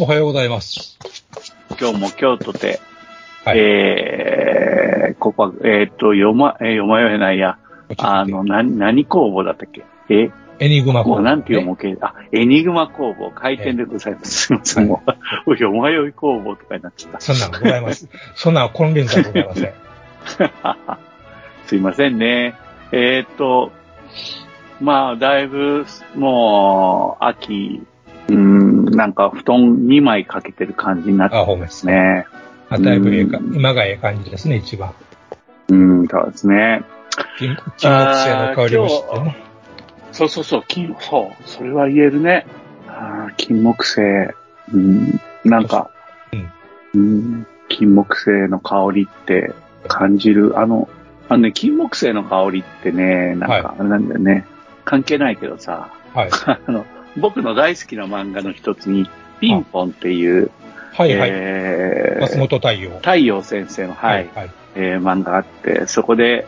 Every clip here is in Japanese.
おはようございます。今日も京都で、はい。えー、ここは、えっ、と、よま、えー、よまよえないや、あの、な、何工房だったっけ？え？エニグマもうなんていう模型、あ、エニグマ工房、開店でございます。すいません、もう、よまよい工房とかになっちゃった。そんなんございます。そんなん金輪際ございません。すいませんね。えっ、と、まあ、だいぶ、もう、秋、うん、なんか布団2枚かけてる感じになってますね。あだいぶええか、うん今がええ感じですね、一番。うん、そうですね。金金木犀の香りもしてね。そうそうそう、金、そう、それは言えるね。あー金木犀、うん、なんか、うん、金木犀の香りって感じる。あの、あのね、金木犀の香りってね、なんか、あれなんだよね。関係ないけどさ、はい。あの、僕の大好きな漫画の一つに、ピンポンっていう、はいはい。えー松本太陽。太陽先生の、はい、はい。えー漫画があって、そこで、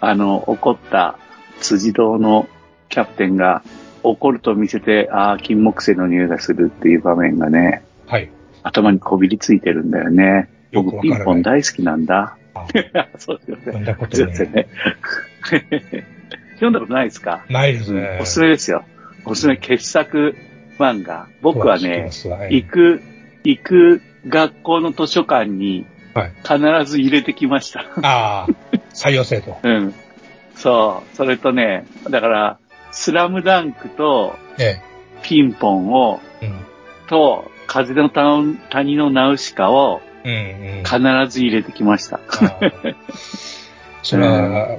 あの、怒った辻堂のキャプテンが怒ると見せて、ああ、金木犀の匂いがするっていう場面がね、はい。頭にこびりついてるんだよね。僕、ピンポン大好きなんだあ。そうですよね。読んだことね。すいね。読んだことないですか、ないですね。おすすめですよ。おすすめ傑作漫画。僕はね行く、行く学校の図書館にはい。必ず入れてきました。ああ、採用制度。うん。そう。それとね、だから、スラムダンクとえピンポンを。と、風の谷谷のナウシカを。必ず入れてきました。それは、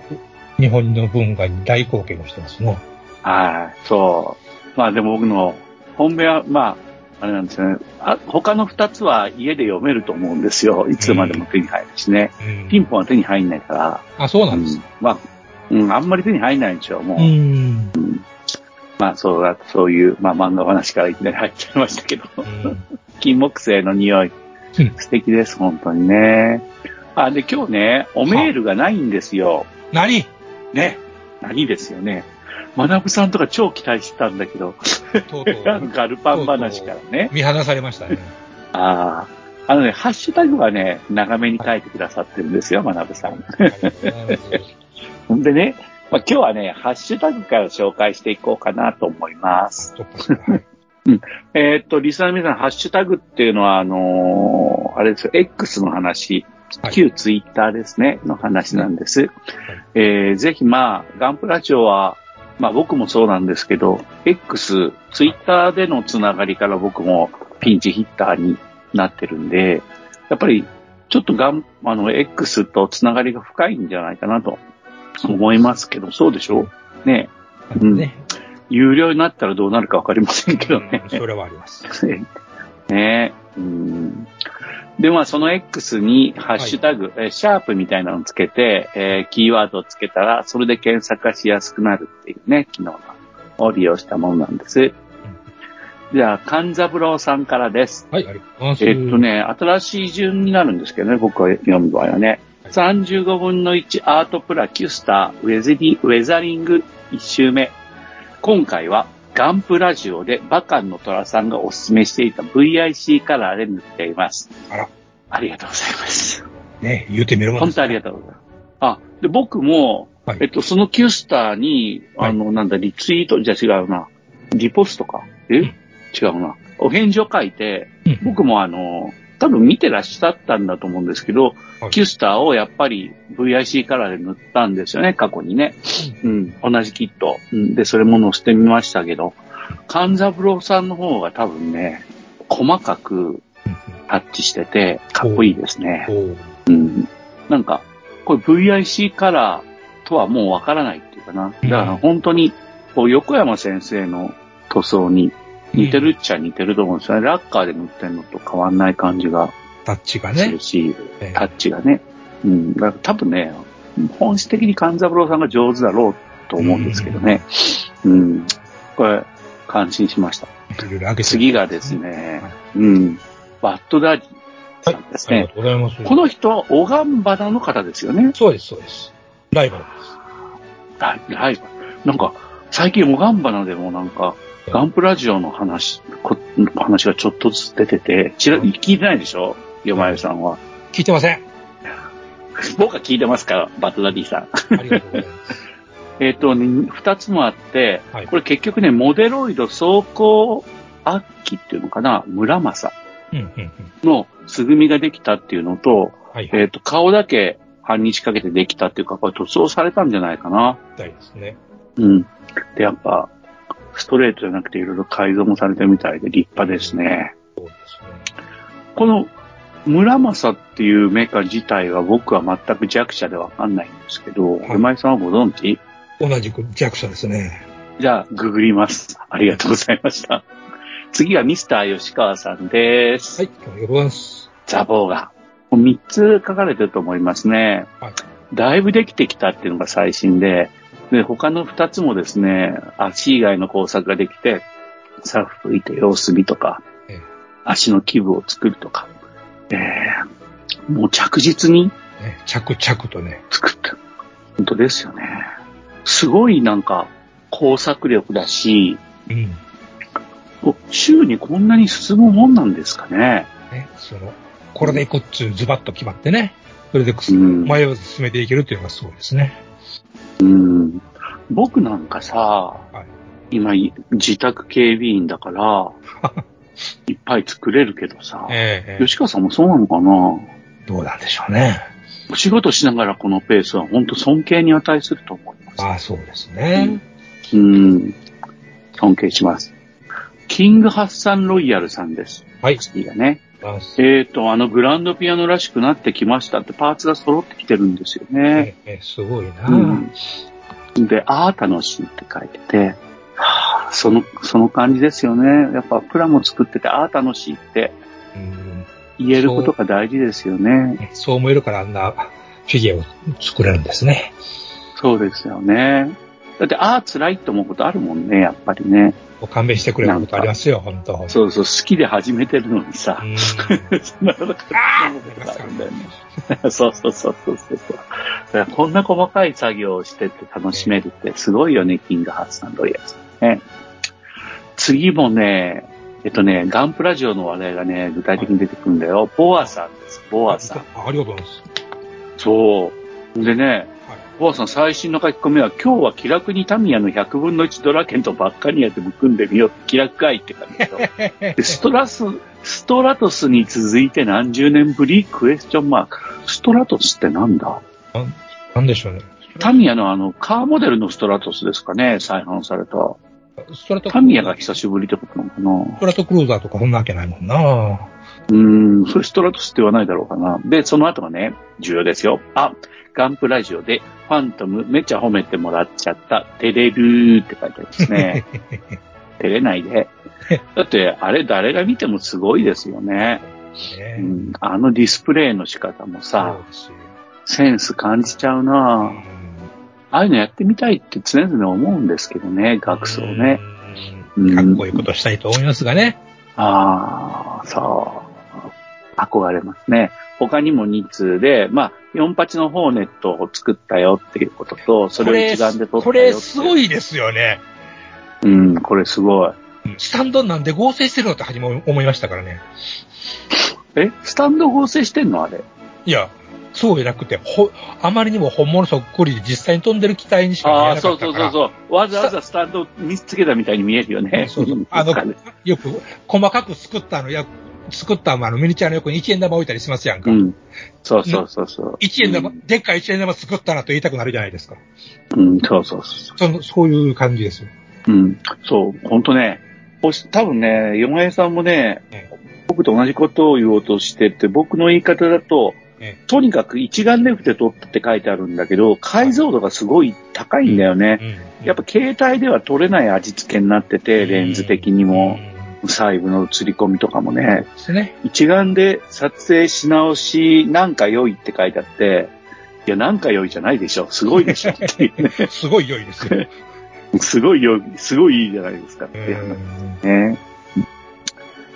日本の文化に大貢献をしてますね。はい。そう。まあでも僕の本命は、まあ、あれなんですよね。あ他の二つは家で読めると思うんですよ。いつまでも手に入るしね。うんピンポンは手に入んないから。あ、そうなうんです。んまあ、うん、あんまり手に入んないんでしょう、もう。うん。まあ、そうだ、そういう、まあ漫画話からいきなり入っちゃいましたけど。うん金木犀の匂いうん。素敵です、本当にね。あ、で、今日ね、おメールがないんですよ。何？ね。何ですよね。学さんとか超期待してたんだけど、とうとガう ガルパン話からね。見放されましたね。ああ。あのね、ハッシュタグはね、長めに書いてくださってるんですよ、学さん。でね、まあ、今日はね、ハッシュタグから紹介していこうかなと思います。突破したはいえーっと、リスナーの皆さん、ハッシュタグっていうのは、あのーあれですよ、X の話、はい旧ツイッターですね、の話なんです。えーぜひまあ、ガンプラジオは、まあ僕もそうなんですけど、X、ツイッターでのつながりから僕もピンチヒッターになってるんで、やっぱり、ちょっとガン、あの、X とつながりが深いんじゃないかなと思いますけど、そうでしょう？ね。うんね。有料になったらどうなるかわかりませんけどね。それはあります。ねうん。で、まあ、その X に、ハッシュタグ、えーシャープみたいなのをつけて、えーキーワードをつけたら、それで検索がしやすくなるっていうね、機能を利用したものなんです。じゃあ、勘三郎さんからです。はい、ありがとうございます。えっと。ね、新しい順になるんですけどね、僕は読む場合はね。35分の1アートプラキュスターウェゼリウェザリング1周目。今回はガンプラジオでバカンの虎さんがおすすめしていた VIC カラーで塗っています。あら。ありがとうございます。ね、言うてみるもん本当ありがとうございます。あ、で、僕も、はいえっと、そのキュスターに、あの、なんだ、リツイート、じゃあ違うな。リポストか？え、うん違うな。お返事を書いて、うん僕もあの、多分見てらっしゃったんだと思うんですけど、はいキュスターをやっぱり VIC カラーで塗ったんですよね、過去にね。うん、同じキット。うんで、それも載せてみましたけど、勘三郎さんの方が多分ね、細かくタッチしてて、かっこいいですね。おううん。なんか、これ VIC カラーとはもうわからないっていうかな。だから本当に、横山先生の塗装に似てるっちゃ似てると思うんですよね。ラッカーで塗ってんのと変わんない感じがタッチがねする。し、ええタッチがね。うん。だから多分ね、本質的に勘三郎さんが上手だろうと思うんですけどね。うん。これ、感心しました。次がですね、うん。バッドダディさんですねありが。とうございます。この人は、オガンバナの方ですよね。そうです、そうです。ライバルです。ライライバル。なんか、最近オガンバナでもなんか、ガンプラジオの話、こ話がちょっとずつ出てて、ちら、うん聞いてないでしょ？山谷さんは。聞いてません。僕は聞いてますか？ら、バッドダディさん。ありがとうございます。えっとね、二つもあって、はいこれ結局ね、モデロイド走行悪機っていうのかな、村正。の素組みができたっていうのと、はい、はい。えっ、と、顔だけ半日かけてできたっていうか、これ塗装されたんじゃないかな。たいですね。うん。で、やっぱ、ストレートじゃなくていろいろ改造もされてるみたいで立派ですね。そうですね。この村正っていうメーカー自体は僕は全く弱者でわかんないんですけど、はい今井さんはご存知？同じく弱者ですね。じゃあ、ググります。ありがとうございました。次はミスター吉川さんです。はい、ありがとうございます。ザボーが。3つ書かれてると思いますね。はい。だいぶできてきたっていうのが最新で、で、他の2つもですね、足以外の工作ができて、サフ吹いて様子見とかええ、足の基部を作るとか、えー、もう着実にね、着々とね。作ってる。本当ですよね。すごいなんか工作力だし、うん。お週にこんなに進むもんなんですかね。ね、その、これで行くっつうズバッと決まってね。それでうん迷わず進めていけるっていうのがすごいですね。うん。僕なんかさ、はい。今い自宅警備員だから、いっぱい作れるけどさ、えええ吉川さんもそうなのかな？えどうなんでしょうね。お仕事しながらこのペースは本当尊敬に値すると思います。ああ、そうですね。うん。尊敬します。キングハッサンロイヤルさんです。はい。次がね。あえっ、と、あのグランドピアノらしくなってきましたってパーツが揃ってきてるんですよね。えすごいな、うん。で、ああ、楽しいって書いてて、はあ、その、その感じですよね。やっぱプラも作ってて、ああ、楽しいってうん言えることが大事ですよね。そう思えるからあんなフィギュアを作れるんですね。そうですよね。だって、ああ、辛いって思うことあるもんね、やっぱりね。お勘弁してくれることありますよ、本当そうそう、好きで始めてるのにさう。ん。そんなことんだよね。そうそうそうそうそう。だからこんな細かい作業をしてって楽しめるってすごいよね、キングハッサンロイヤルさんね。次もね、えっとね、ガンプラジオの話題がね、具体的に出てくるんだよ。ボアさんです、ボアさん。あありがとうございます。そう。でね、ボアさん最新の書き込みは、今日は気楽にタミヤの100分の1ドラケンとばっかりやって組んでみよう。気楽かいって感じ。でストラス、ストラトスに続いて何十年ぶり？クエスチョンマーク。ストラトスってなんだ？なんでしょうね。タミヤのあの、カーモデルのストラトスですかね再販された。ストラト、タミヤが久しぶりってことなのかな？ストラトクルーザーとかそんなわけないもんなうーん、それストラトスって言わないだろうかな。で、その後がね、重要ですよ。あ、ガンプラジオで、ファントムめっちゃ褒めてもらっちゃった、照れるーって書いてありますね。照れないで。だって、あれ誰が見てもすごいですよね。ねうん、あのディスプレイの仕方もそさ。センス感じちゃううなああいうのやってみたいって常々思うんですけどね、学装ね。。うんかっこいいことしたいと思いますがね。ああ、そう。憧れますね。他にも2通で、まあ、48のホーネットを作ったよっていうことと、それを一眼で撮ったよこれすい。ごいですよね。うん、これすごい。スタンドなんで合成してるのって初め思いましたからね。え？スタンド合成してんの？あれ。いや、そうじゃなくて、ほ、あまりにも本物そっくりで実際に飛んでる機体にしか見えああ、なかそうったから。そうそうそう。わざわざスタンドを見つけたみたいに見えるよね。そうそうあのよく、細かく作ったのや、作ったあのミニチュアの横に1円玉置いたりしますやんか。うん。そうそうそうそう。1円玉、でっかい1円玉作ったなと言いたくなるじゃないですか？うん、そうそうそう。そのそういう感じですよ。うん、そう、ほんとね、多分ね、ヨガエさんもねえ、僕と同じことを言おうとしてて、僕の言い方だと、えとにかく一眼レフで撮ったって書いてあるんだけど、解像度がすごい高いんだよね。え。うん。やっぱ携帯では撮れない味付けになってて、レンズ的にも、細部の映り込みとかもね。ね。一眼で撮影し直し、なんか良いって書いてあって、いや、なんか良いじゃないでしょ。すごいでしょ。すごい良いですよ。すごい良い、すごいいいじゃないですかって。ね。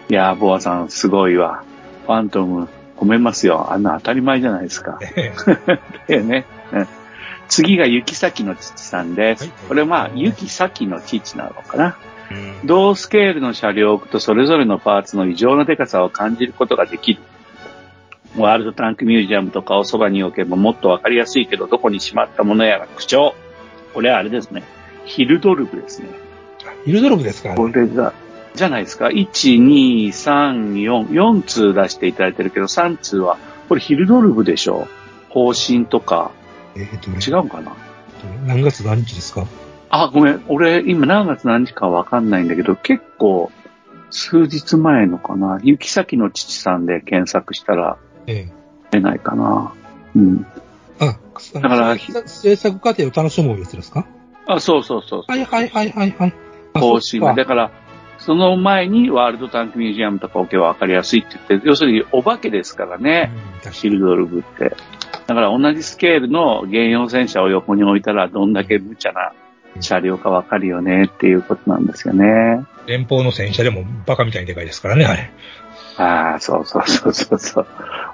いやー、ボアさん、すごいわ。ファントム、褒めますよ。あんな当たり前じゃないですか。だよね。うん次が行き先の父さんです。はいこれまあ、行き先の父なのかな。うん同スケールの車両を置くとそれぞれのパーツの異常なデカさを感じることができる。ワールドタンクミュージアムとかをそばに置けばもっとわかりやすいけど、どこにしまったものやら口調。これはあれですね。ヒルドルブですね。ヒルドロブですか？これが、じゃないですか？1、2、3、4、4通出していただいてるけど、3通は、これヒルドルブでしょ？方針とか、えーと、違うかな？何月何日ですか？あ、ごめん。俺、今何月何日かわかんないんだけど、結構、数日前のかな。行き先の父さんで検索したらええ。出ないかな。うん。あ、だから制作過程を楽しむやつですか？あ、そうそうそう。はいはいはいはいはい。だから、その前にワールドタンクミュージアムとか置けばわかりやすいって言って、要するにお化けですからね。うんシルドルブって。だから同じスケールの原用戦車を横に置いたらどんだけ無茶な車両かわかるよねっていうことなんですよね。に連邦の戦車でもバカみたいにでかいですからね、あれ。ああ、そうそうそうそうそ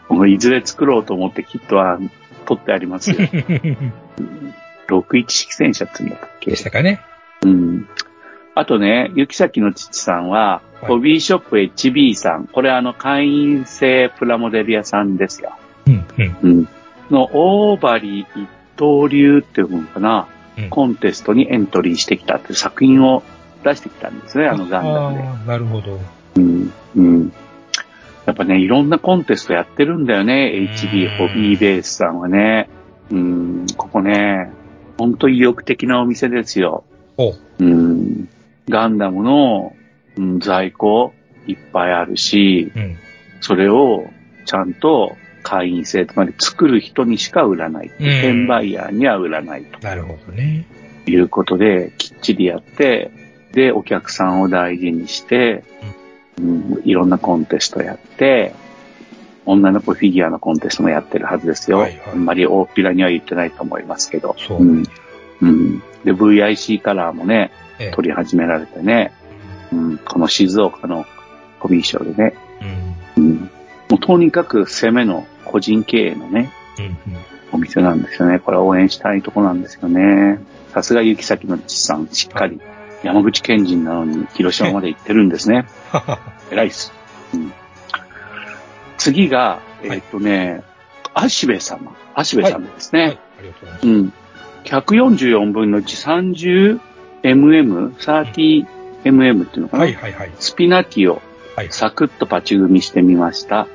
う。もういずれ作ろうと思ってキットは取ってありますよ。61式戦車って言うんだっけ？でしたかね。うん。あとね、行き先の父さんは、はいホビーショップ HB さん。これあの会員制プラモデル屋さんですよ。うん、うん。うん。のオーバリー一刀流っていうのかな、うんコンテストにエントリーしてきたっていう作品を出してきたんですね、あのガンダムで。なるほど。うん。うん。やっぱね、いろんなコンテストやってるんだよね、うん HB ホビーベースさんはね。うん、ここね、ほんと意欲的なお店ですよ。おうん。ガンダムの、うん、在庫いっぱいあるし、うん。それをちゃんと会員制、つまり作る人にしか売らない。うん転売ヤーには売らないなるほどね。ということで、きっちりやって、で、お客さんを大事にして、うん、いろんなコンテストやって、女の子フィギュアのコンテストもやってるはずですよ。はいはいあんまり大っぴらには言ってないと思いますけど。そう。うん。うん。で、VIC カラーもね、ええ取り始められてね、うん、この静岡のホビーショーでね、うん。うん、もうとにかく攻めの個人経営のね、うん。うん。お店なんですよね。これ応援したいとこなんですよね。さすが行き先の父さん、しっかり。山口県人なのに広島まで行ってるんですね。ははは偉いっす。うん、次が、えーっとね、足部様。足部様ですね。はい。ありがとうございます。うん。144分のうち 30mm、30mm っていうのかな、はいはいはい。スピナティをはい。サクッとパチ組みしてみました。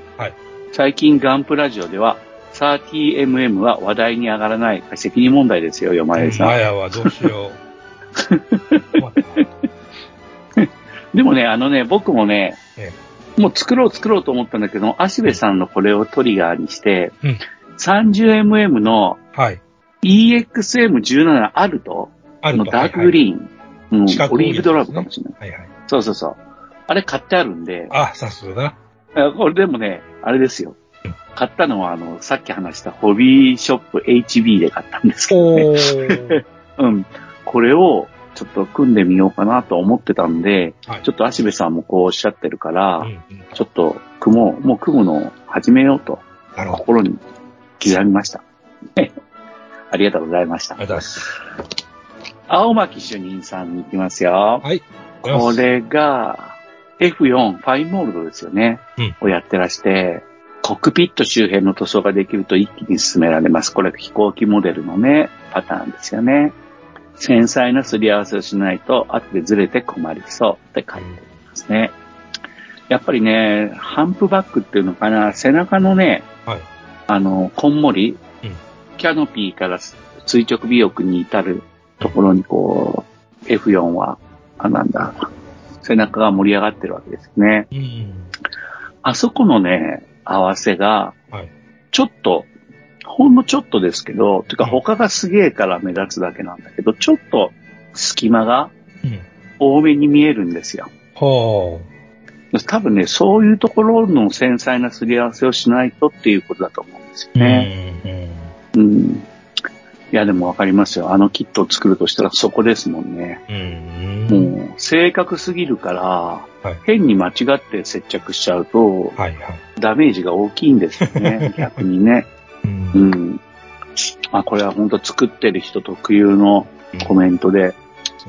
はい最近ガンプラジオでは 30mm は話題に上がらない。責任問題ですよ、よまよいさん。マヤはどうしよう。ま でもね、あのね、僕もね、えもう作ろう作ろうと思ったんだけど、足部さんのこれをトリガーにして、うん 30mm のはい。EXM17 あると、あると。のダークグリーン、うんオリーブドラブかもしれない。はいはい。そうそうそう。あれ買ってあるんで、あ、さすが。あこれでもね、あれですようん。買ったのは、あの、さっき話したホビーショップ HB で買ったんですけどね。うん。これを、ちょっと組んでみようかなと思ってたんで、はいちょっと足部さんもこうおっしゃってるから、うんうんちょっと組もう、もう組むのを始めようと。心に刻みました。ね ありがとうございましたあ。りがとうございます。青巻主任さんに行きますよ。はい。これが、F4 ファインモールドですよね。うんをやってらして、コックピット周辺の塗装ができると一気に進められます。これ飛行機モデルのね、パターンですよね。繊細なすり合わせをしないと、後でずれて困りそうって書いてありますね。やっぱりね、ハンプバックっていうのかな、背中のね、はい。あの、こんもり、うんキャノピーから垂直尾翼に至るところにこう、F4 は、あ、なんだ、背中が盛り上がってるわけですね。うん。あそこのね、合わせが、はい。ちょっと、ほんのちょっとですけど、てかうん他がすげえから目立つだけなんだけど、ちょっと隙間がうん。多めに見えるんですよ。は多分ね、そういうところの繊細なすり合わせをしないとっていうことだと思うんですよあ。ね。うん。うん。いや、でもわかりますよ。あのキットを作るとしたらそこですもんね。うん。うん。もう、正確すぎるから、はい変に間違って接着しちゃうと、はいはい。ダメージが大きいんですよね。逆にね。う。うんん。まあ、これは本当作ってる人特有のコメントで、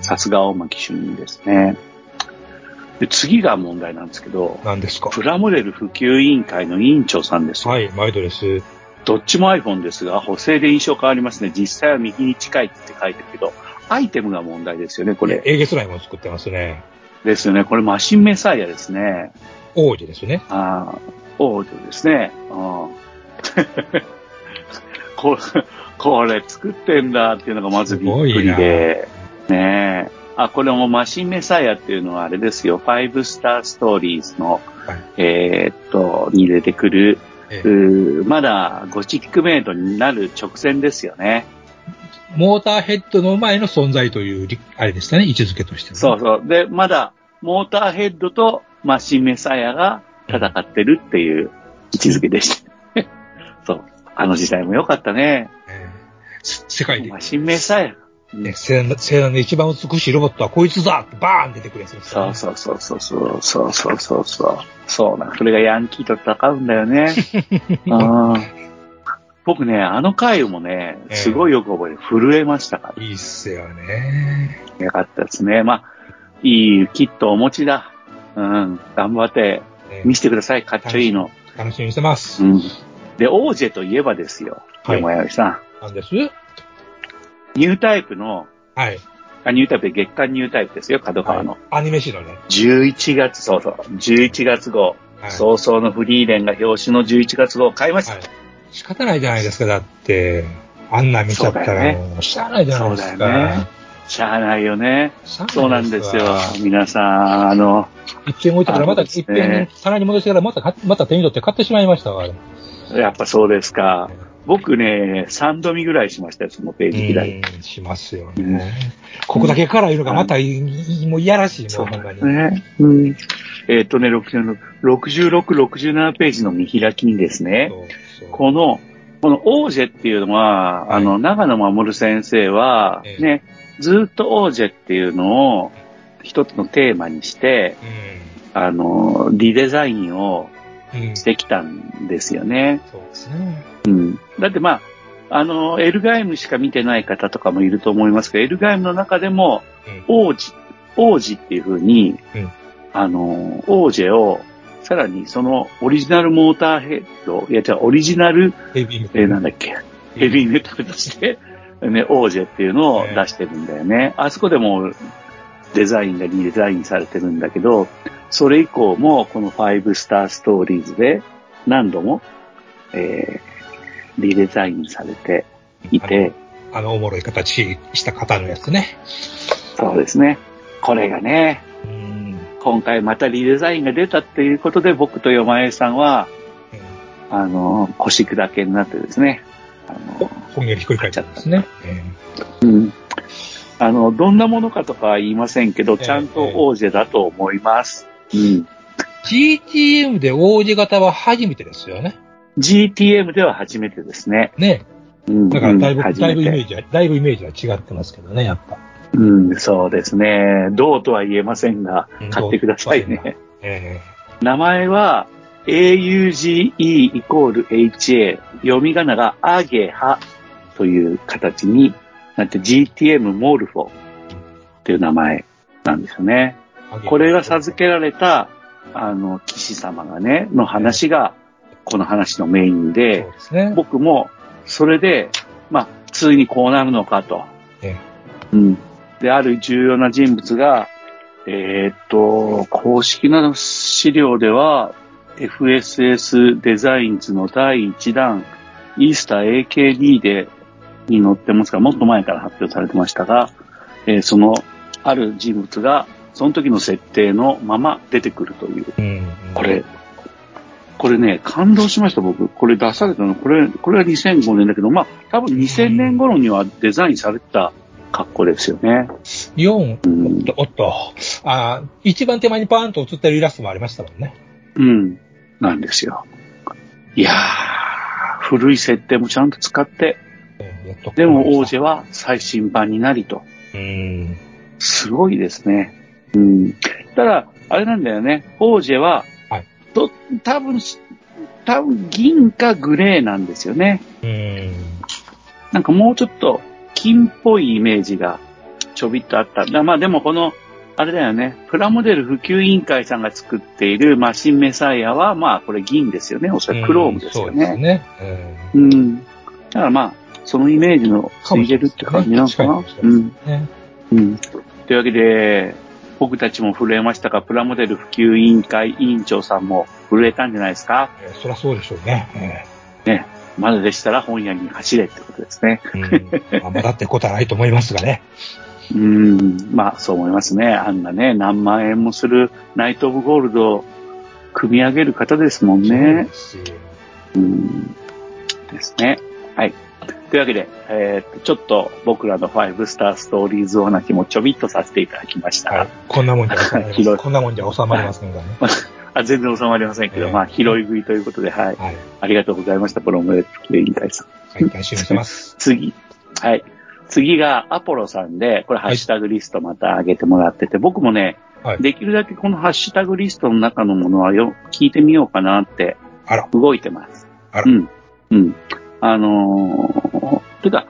さすが青巻主任ですね。で、次が問題なんですけど、何ですか？プラモデル普及委員会の委員長さんですよ。はい、毎度です。どっちも iPhone ですが、補正で印象変わりますね。実際は右に近いって書いてるけど、アイテムが問題ですよね、これ。えげつないもの作ってますね。ですよね。これマシンメサイアですね。王子ですね。ああ、オーディですね。ああ これ、これ作ってんだっていうのがまずびっくりで。ねえ。あ、これもマシンメサイアっていうのはあれですよ。ファイブスターストーリーズの、はいえーっと、に出てくる、えうーまだゴチックメイドになる直前ですよね。モーターヘッドの前の存在というり、あれでしたね、位置づけとしては。そうそう。で、まだ、モーターヘッドとマシンメサイアが戦ってるっていう位置づけでした。そう。あの時代も良かったね。えーせ世界で、マシンメサイア。ね、生産生産で一番美しいロボットはこいつだってバーン出てくるやつですそうそうそうそうそうそうそうそうそう。そうな。それがヤンキーと戦うんだよね。あ ー僕ね、あの回もね、すごいよく覚えて、震えましたから。いいっすよね。よかったですね。まあ、いいキットお持ちだ。うん。頑張ってね見せてください。かっちょいいの。楽しみにしてます。うん。で、オージェといえばですよ。はい山谷さなんです？ん。ニュータイプの、はい。あニュータイプで月刊ニュータイプですよ。角川の。はいアニメ誌のね。11月、そうそう。11月号。はい。早々のフリーレンが表紙の11月号を買いました。はい。仕方ないじゃないですか、だって。あんなん見ちゃったらもう、しゃあないじゃないですか。そうだよねしゃあないよね。そうなんですよわ。皆さん、あの、一遍置いてからまた、一ですね遍棚に戻してからまた買、また手に取って買ってしまいましたわ。やっぱそうですか。僕ね、3度見ぐらいしましたよ、そのページ開いしますようんね。ここだけから言うのがまたいい、もういやらしい、もうほんまに。ね。うん。えっ、とね、66、67ページの見開きにですね、そうそうこの、このオージェっていうのは、はいあの、長野守先生は、ええね、ずっとオージェっていうのを一つのテーマにして、あの、リデザインをうん。うん。してきたんですよね。そうですね。うん。だってまあ、あの、エルガイムしか見てない方とかもいると思いますけど、エルガイムの中でも、王子、王子っていう風に、うんあの、オージェを、さらにそのオリジナルモーターヘッド、いや、じゃあオリジナル、ヘビーメタえールなんだっけ、ヘビーメタルとして、ね、オージェっていうのを出してるんだよね。あそこでもデザインがリデザインされてるんだけど、それ以降もこの5スターストーリーズで何度も、えー、リデザインされていて、あの、おもろい形した型のやつね。そうですね。これがね、うん。今回またリデザインが出たっていうことで僕とよまえさんは、あの、腰砕けになってですね、あの、ほんげりひっくり返っちゃったんですね。えうん。あの、どんなものかとかは言いませんけど、ええちゃんとオージェだと思います。うん。え GTM で王子型は初めてですよね。GTM では初めてですね。ね。うん。だからだいぶ、うん初だいぶイ。メージは、だいぶイメージは違ってますけどね、やっぱ。うん、そうですね。どうとは言えませんがうん、買ってくださいね。え名前は、AUGE イコール HA。読み仮名がアゲハという形になって GTM モルフォっていう名前なんですよね。えこれが授けられた、あの、騎士様がね、の話が、この話のメインで、ですね。僕も、それで、まあ、ついにこうなるのかと。えうん。で、ある重要な人物が、えーっと、公式な資料では、FSS デザインズの第1弾、イースター AKD で、に載ってますが、もっと前から発表されてましたが、えーその、ある人物が、その時の設定のまま出てくるという。うん。これ、ここれね、感動しました、僕。これ出されたの、これ、これは2005年だけど、まあ、多分2000年頃にはデザインされてた格好ですよね。4、うんおっと、おっと、あー一番手前にパーンと映ってるイラストもありましたもんね。うん。なんですよ。いやー、古い設定もちゃんと使って、でも王者は最新版になりと。うん。すごいですね。うん。ただ、あれなんだよね。王者は、はいと、多分、多分銀かグレーなんですよね。うん。なんかもうちょっと金っぽいイメージがちょびっとあった。だまあでもこの、あれだよね。プラモデル普及委員会さんが作っているマシンメサイアは、まあこれ銀ですよね。おそらくクロームですよそうですね。ね。うん。だからまあ、そのイメージのついてるって感じなのかな？ううんん。ね。うん。というわけで、僕たちも震えましたが、プラモデル普及委員会委員長さんも震えたんじゃないですか？えーそりゃそうでしょうね。ね。まだでしたら本屋に走れってことですね。まあまだってことはないと思いますがね。うん。まあ、そう思いますね。あんなね、何万円もするナイト・オブ・ゴールドを組み上げる方ですもんそうねで。すようん。ですね。はい。というわけで、えーっと、ちょっと僕らの5スターストーリーズお話もちょびっとさせていただきましたが、はい。こんなもんじゃ収まります。こんなもんじゃ収まりませんがね。あ全然収まりませんけど、ええまあ、拾い食いということで、はい。はい。ありがとうございました、プロモデル普及委員会さん。はい、してます。次。はい。次がアポロさんで、これハッシュタグリストまた上げてもらってて、僕もね、はいできるだけこのハッシュタグリストの中のものはよ、聞いてみようかなって動いてます。あらうん。うん。あのー、てか、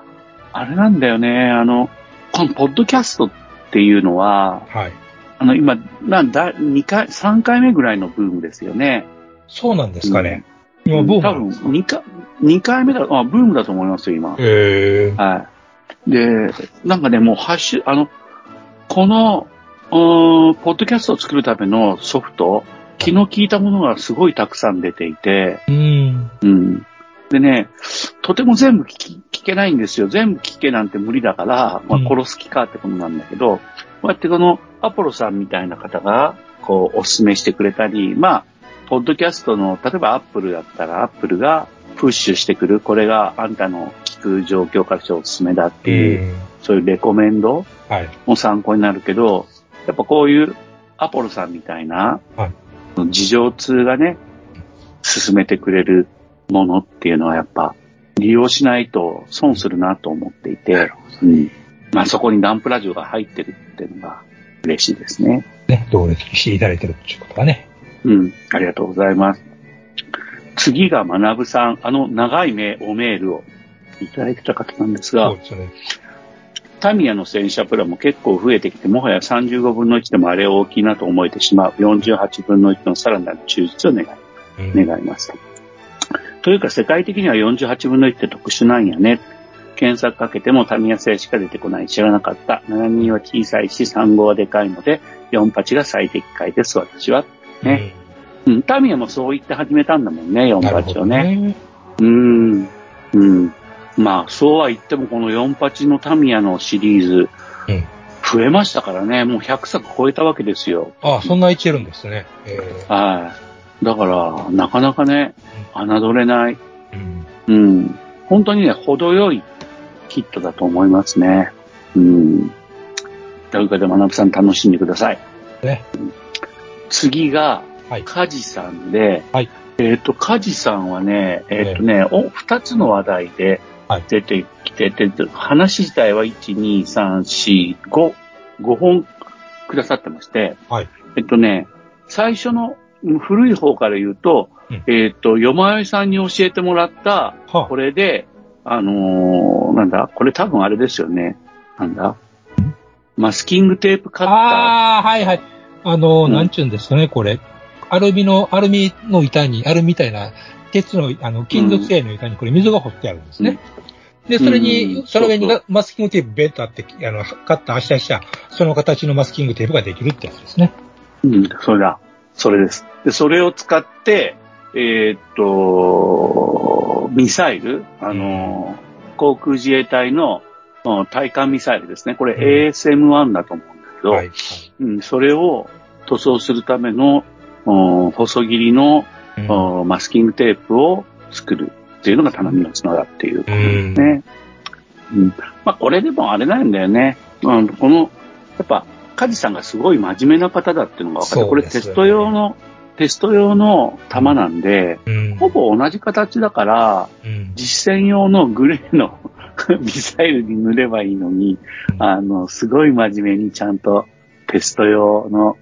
あれなんだよね、あの、このポッドキャストっていうのは、はい。あの、今、なんだ、2回、3回目ぐらいのブームですよね。そうなんですかね。今、ブーム多分なんですか？2回、二回目だ、あ、ブームだと思いますよ、今。へえ。はい。で、なんかね、もうハッシュ、あの、この、うーんポッドキャストを作るためのソフト、気の利いたものがすごいたくさん出ていて、うん。うん。でね、とても全部聞けないんですよ。全部聞けなんて無理だから、まあうん殺す気かってことなんだけど、こうやってこのアポロさんみたいな方が、こう、お勧めしてくれたり、まあ、ポッドキャストの、例えばアップルだったら、アップルがプッシュしてくる、これがあんたの聞く状況からしておすすめだっていう、うんそういうレコメンドはい。も参考になるけど、やっぱこういうアポロさんみたいな、はい事情通がね、進めてくれるものっていうのはやっぱ利用しないと損するなと思っていて、うん。まあそこにダンプラジオが入ってるっていうのが嬉しいですね。ね、同列していただいてるっていうことがね。うん。ありがとうございます。次が学さん、あの長いメおメールをいただいてた方なんですがすよね。タミヤの戦車プラも結構増えてきて、もはや35分の1でもあれ大きいなと思えてしまう。48分の1のさらなる抽出を願いうん願います。というか、世界的には48分の1って特殊なんやね。検索かけてもタミヤ製しか出てこない。知らなかった。72は小さいし、35はでかいので、48が最適解です、私は。ね。うん、タミヤもそう言って始めたんだもんね、うん。なるほ48どをね。ね。うーん。うん。まあ、そうは言っても、この48のタミヤのシリーズ、うん増えましたからね。もう100作超えたわけですよ。あそんな位置いるんですね。えはい。だから、なかなかね、侮れない。ーうん。うん。本当にね、程よいキットだと思いますね。うん。というかで、学さん楽しんでください。ね。次が、はいカジさんで、はいえっ、と、カジさんはね、えっ、とね、お、二つの話題ではい出てきて、で話自体は1、2、3、4、5、5本くださってまして、はいえっとね、最初のうん古い方から言うと、うんえっ、と、よまよいさんに教えてもらった、はこれで、あのーなんだ、これ多分あれですよね。なんだマスキングテープカッター。ああ、はいはい。あの、うんなんちゅうんですかね、これ。アルミの、アルミの板に、アルミみたいな、鉄の、あの、金属製の板にこれ水が掘ってあるんですね。で、それうんに、その上にマスキングテープベッとあって、あの、カッターしたした、その形のマスキングテープができるってやつですね。うん、それだ。それです。で、それを使って、えーっと、ミサイル、あの、航空自衛隊のうん対艦ミサイルですね。これうん ASM-1 だと思うんだけど、はい。うん、それを塗装するための、うん細切りのマスキングテープを作るっていうのが頼みの綱だっていうことですね。うんまあ、これでもあれなんだよね。うん、この、やっぱ、カジさんがすごい真面目な方だっていうのが分かって、これテスト用の、テスト用の弾なんで、うん。ほぼ同じ形だから、うん。実戦用のグレーの ミサイルに塗ればいいのに、あの、すごい真面目にちゃんとテスト用の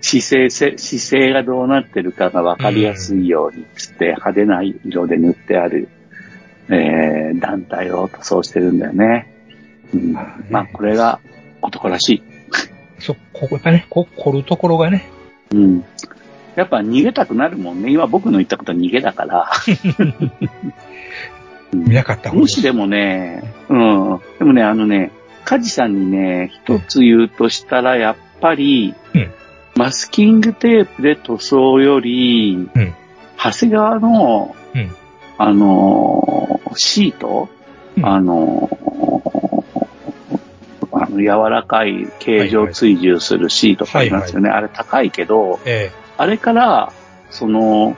姿勢せ、姿勢がどうなってるかがわかりやすいようにつって派手な色で塗ってある、えー、団体を塗装してるんだよね。うん、まあ、これが男らしい。そ、ここがね、こう、凝るところがね。うん。やっぱ逃げたくなるもんね。今僕の言ったことは逃げだから。見なかった方もしでもね、うん。でもね、あのね、カジさんにね、一つ言うとしたら、やっぱり、うん。マスキングテープで塗装より、うん。長谷川の、うん。あのーシート、うん。あのーあの、柔らかい形状追従するシートがありますよね。あれ高いけど、えあれから、その、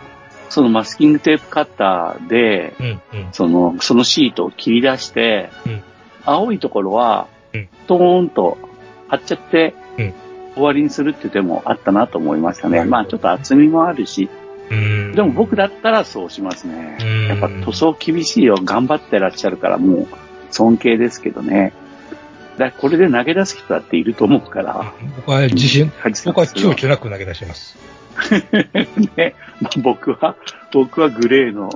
そのマスキングテープカッターで、えうん、うん。その、そのシートを切り出して、うん青いところはうん、トーンと貼っちゃって、うん終わりにするっていう手もあったなと思いましたね。まあちょっと厚みもあるし、うん。でも僕だったらそうしますね。うんやっぱ塗装厳しいよ。頑張ってらっしゃるからもう尊敬ですけどね。だこれで投げ出す人だっていると思うから。僕は自信、僕は躊躇なく投げ出します。ね、まあ僕は、僕はグレーの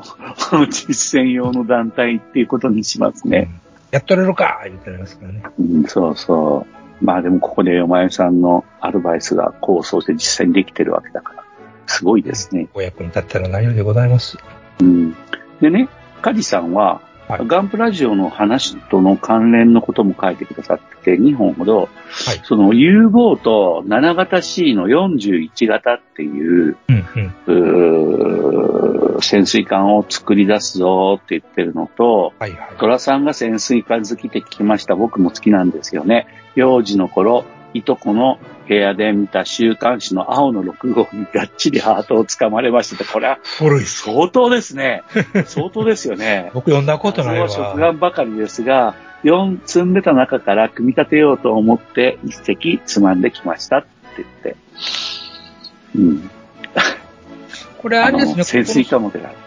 実践用の団体っていうことにしますね。うんやっとれるかみたいなりますからね。うん、そうそう。まあでもここでお前さんのアドバイスが構想して実際にできてるわけだから、すごいですね。お役に立ったら何よりでございます。うん。でね、カジさんは、はいガンプラジオの話との関連のことも書いてくださってて、2本ほど、はい。その U ボート7型 C の41型っていう、うん、うん。潜水艦を作り出すぞって言ってるのと、はい、はい。トラさんが潜水艦好きって聞きました。僕も好きなんですよね。幼児の頃、いとこの部屋で見た週刊誌の青の6号にがっちりハートをつかまれました。これは古い。相当ですね。相当ですよね。僕読んだことないわ。食玩ばかりですが、4積んでた中から組み立てようと思って一席つまんできましたって言って。うん。これあれですね、の潜水こ艦モデルある。こ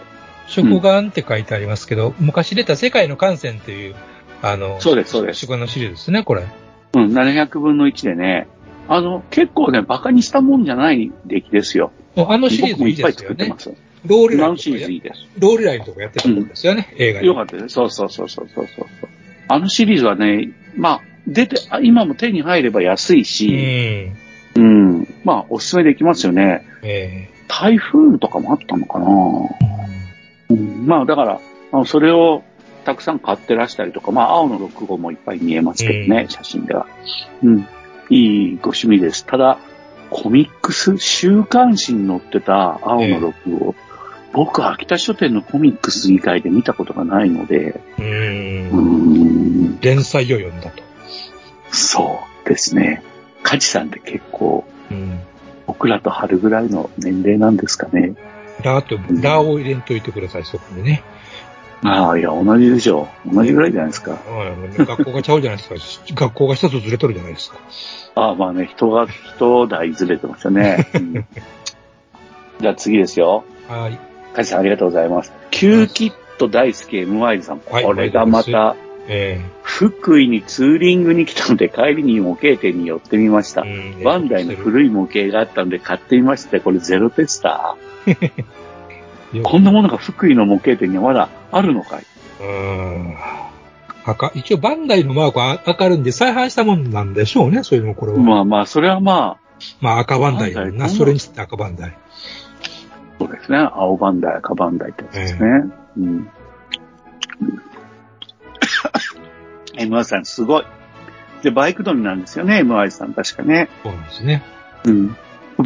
食玩って書いてありますけど、昔出た世界の艦船っていう、あの、そうですそうです食玩のシリーズですね、これ。うん、700分の1でね。あの、結構ね、馬鹿にしたもんじゃない出来ですよ。もうあのシリーズいい僕もいっぱいですよね作ってま。す。ローリラインとかす。ローリラインとかやってたんですよね、映画に。よかったです。そうそうそうそうそう。あのシリーズはね、まあ、出て、あ今も手に入れば安いうし、ん。うん、まあ、おすすめできますよね。え台風とかもあったのかなえうん、まあ、だから、それをたくさん買ってらしたりとか、まあ、青の6号もいっぱい見えますけどね、うん写真では。うん。いいご趣味です。ただ、コミックス、週刊誌に載ってた青の6号、僕、秋田書店のコミックス以外で見たことがないので、う。うんん、連載を読んだと。そうですね。カジさんって結構、うん。僕らと春ぐらいの年齢なんですかね。ラーと、ラーを入れんといてください、そこでね。ああ、いや、同じでしょう。同じぐらいじゃないですか。うん学校がちゃうじゃないですか。学校が一つずれとるじゃないですか。ああ、まあね、人が、人代ずれてましたね。うん じゃあ次ですよ。はい。カジさんありがとうございます。キューキット大好き M ワイルさん。はいこれがまた、え福井にツーリングに来たので帰りに模型店に寄ってみました。バンダイの古い模型があったので買ってみました。これゼロテスター。こんなものが福井の模型店にはまだあるのかい？うん。赤、一応バンダイのマークは赤るんで再販したもんなんでしょうね、それもこれは。まあまあ、それはまあ、まあ赤バンダイな。それにして赤バンダイ。そうですね。青バンダイ、赤バンダイってやつですね。うん。MI さんすごい。で、バイク乗りなんですよね、MI さん確かね。そうなんですね。うん。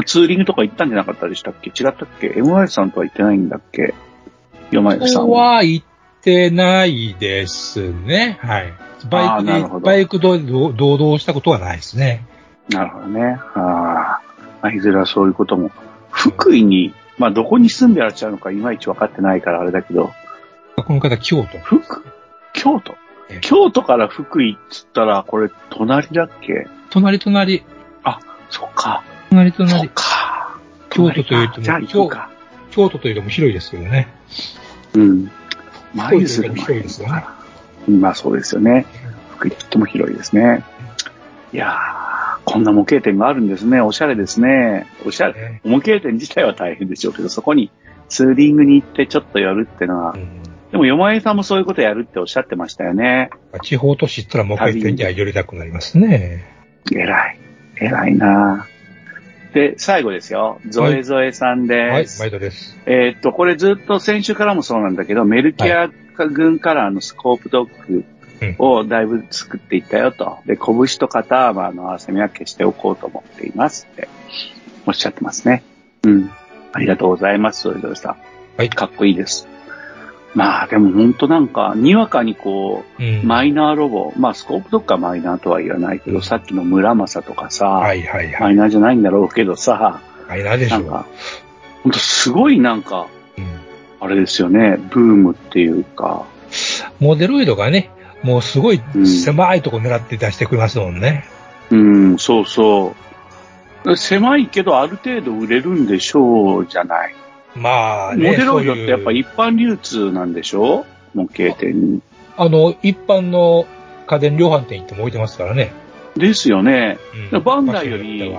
ツーリングとか行ったんじゃなかったでしたっけ？違ったっけ ?MI さんとは行ってないんだっけ？山こさんは。は行ってないですね。はい。バイクで、バイクで堂々したことはないですね。なるほどね。ああ。まあいずれはそういうことも。福井にまあ、どこに住んでらっしゃるのかいまいち分かってないからあれだけど、この方、京都。福京都？ええ京都から福井っつったら、これ、隣だっけ？隣隣、そっか。隣隣。か。京都というとじゃあ行くか。京都というとも広いですけどね。うん。舞鶴も広いですよねうんまあそうですよね。福井とっても広いですね。いやー、こんな模型店があるんですね。おしゃれですね。おしゃれ。ね模型店自体は大変でしょうけど、そこにツーリングに行ってちょっと寄るってのはう、んでも、よまえさんもそういうことやるっておっしゃってましたよね。地方都市行ったら模型店には寄りたくなりますね。偉い。偉いなで、最後ですよ。ゾエゾエさんはいで、す。毎度です。えーっと、これずっと先週からもそうなんだけど、メルキア軍カラーのスコープドッグをだいぶ作っていったよと。で、拳と肩幅の合わせ目は消しておこうと思っていますっておっしゃってますね。うん。ありがとうございます、ゾエゾエさん。はいかっこいいです。まあ、でも本当なんか、にわかにこう、うん。マイナーロボ、まあスコープドッグはマイナーとは言わないけど、うんさっきの村正とかさ、はいはいはい。マイナーじゃないんだろうけどさ、マイナーでしょう。なんか、ほんとすごいなんか、うんあれですよね、ブームっていうか、モデロイドがね、もうすごいうん狭いとこ狙って出してくれますもんね。うん、そうそう。狭いけどある程度売れるんでしょうじゃない。まあね。モデロイドってやっぱ一般流通なんでしょ？模型店に。あの、一般の家電量販店行っても置いてますからね。ですよね。うんバンダイより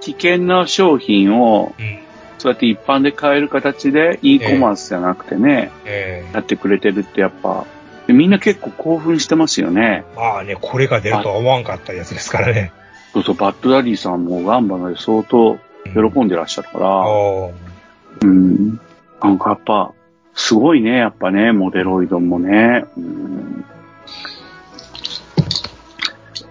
危険な商品を、はうん。そうやって一般で買える形で e コマースじゃなくてね、ええやってくれてるってやっぱ、みんな結構興奮してますよね。まあね、これが出るとは思わんかったやつですからね。そうそう、バッドダディさんもガンバので相当喜んでらっしゃるから、ああうん。なんかやっぱ、すごいね、やっぱね、モデロイドもね。うん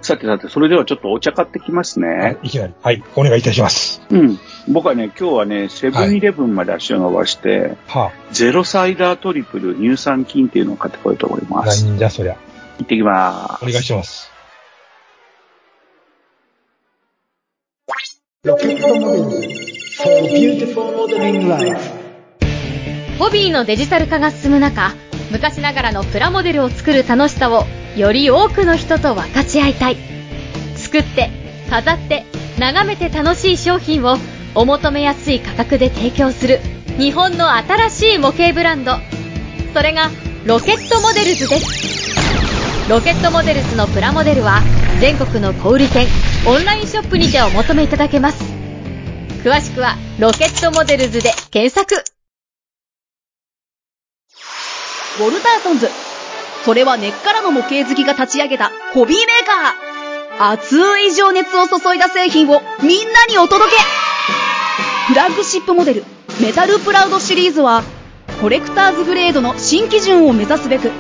さてさて、それではちょっとお茶買ってきますね。いきなり。はい、お願いいたします。うん。僕はね、今日はね、セブンイレブンまで足を伸ばして、はゼロサイダートリプル乳酸菌っていうのを買ってこようと思いあ、ます。何じゃそりゃ。行ってきまお願いす。します。ロケットモデルホビーのデジタル化が進む中、昔ながらのプラモデルを作る楽しさをより多くの人と分かち合いたい。作って、飾って、眺めて楽しい商品をお求めやすい価格で提供する日本の新しい模型ブランド。それがロケットモデルズです。ロケットモデルズのプラモデルは全国の小売店、オンラインショップにてお求めいただけます。詳しくはロケットモデルズで検索。ウォルターソンズ。それは根っからの模型好きが立ち上げたホビーメーカー。熱い情熱を注いだ製品をみんなにお届けフラッグシップモデル、メタルプラウドシリーズは、コレクターズグレードの新基準を目指すべく、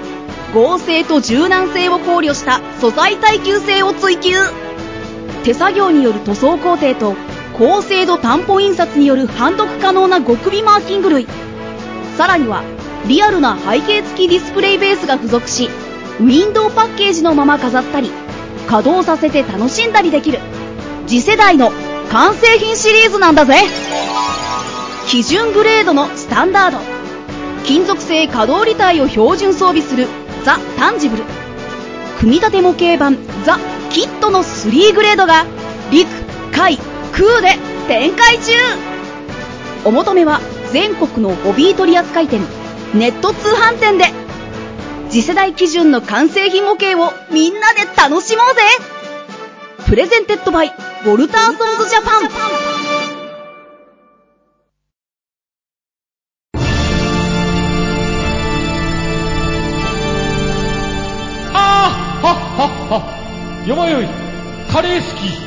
合成と柔軟性を考慮した素材耐久性を追求手作業による塗装工程と高精度担保印刷による判読可能な極微マーキング類。さらにはリアルな背景付きディスプレイベースが付属しウィンドウパッケージのまま飾ったり稼働させて楽しんだりできる。次世代の完成品シリーズなんだぜ。基準グレードのスタンダード。金属製可動履帯を標準装備するザ・タンジブル。組み立て模型版ザ・キットの3グレードが陸、海、空で展開中。お求めは全国のホビー取扱店ネット通販店で。次世代基準の完成品模型をみんなで楽しもうぜ。プレゼンテッドバイウォルターソンズジャパン。ああはっはっは。よまよい。カレー好き。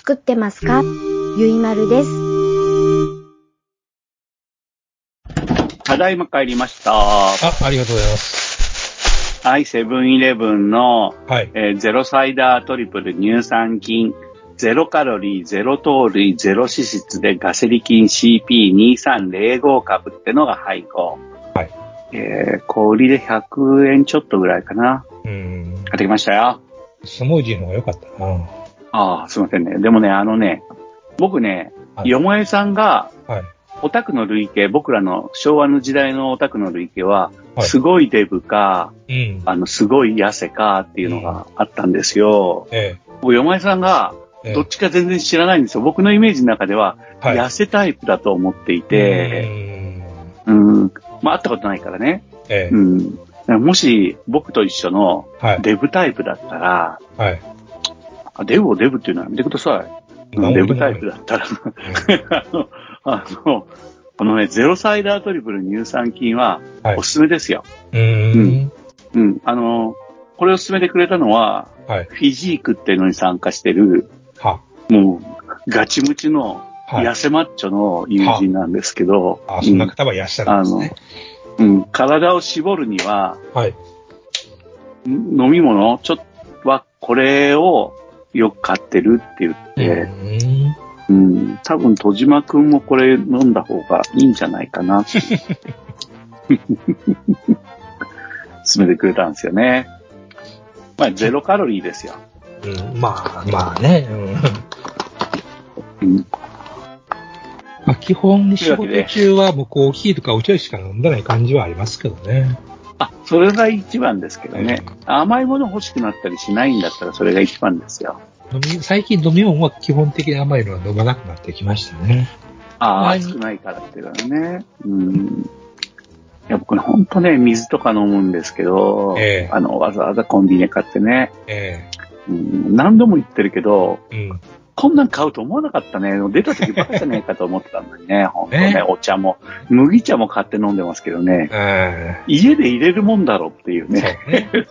作ってますか？ゆいまるです。だいま帰りました。あ、ありがとうございます。はい、セブンイレブンの、はい。えーゼロサイダートリプル乳酸菌、ゼロカロリー、ゼロ糖類、ゼロ脂質でガセリ菌 CP2305 株ってのが配合。はい。えー、小売りで100円ちょっとぐらいかな。うん。買ってきましたよ。スムージーの方が良かったな。ああ、すいませんね。でもね、あのね、僕ね、はいよもえさんが、はい。オタクの類型、僕らの昭和の時代のオタクの類型は、はいすごいデブか、うん。あの、すごい痩せかっていうのがあったんですよ。え僕、よまえさんが、どっちか全然知らないんですよ。僕のイメージの中では、はい。痩せタイプだと思っていて、うんうん。まあ、会ったことないからね。ええう。ん。もし、僕と一緒のはい。デブタイプだったら、はい。あデブをデブっていうのはやめてください。デブタイプだったら、あの、あの、このね、ゼロサイダートリプル乳酸菌ははいおすすめですよ。うん。うん。あの、これを勧めてくれたのは、はい。フィジークっていうのに参加してる、は。もう、ガチムチの、はい。痩せマッチョの友人なんですけど、あ、そんな方はいらっしゃるんですね。うん、うん体を絞るには、はい。ん飲み物、ちょっとは、これをよく買ってるって言って、うん。うん、多分、戸島くんもこれ飲んだ方がいいんじゃないかなって。勧めてくれたんですよね。まあ、ゼロカロリーですよ。うん。まあ、まあね。うん。うん、まあ、基本、仕事中はもうコーヒーとかお茶しか飲んでない感じはありますけどね。あ、それが一番ですけどね。甘いもの欲しくなったりしないんだったらそれが一番ですよ。飲み最近飲み物は基本的に甘いのは飲まなくなってきましたね。ああ、はい暑くないからっていうのはね。うん。いや、僕ね、ほんとね、水とか飲むんですけど、ええあの、わざわざコンビニで買ってね、えうん、何度も言ってるけど、えうん。こんなん買うと思わなかったね。出た時バカじゃねえかと思ってたのにね、ほんとねね、お茶も、麦茶も買って飲んでますけどね、え家で入れるもんだろっていうえね。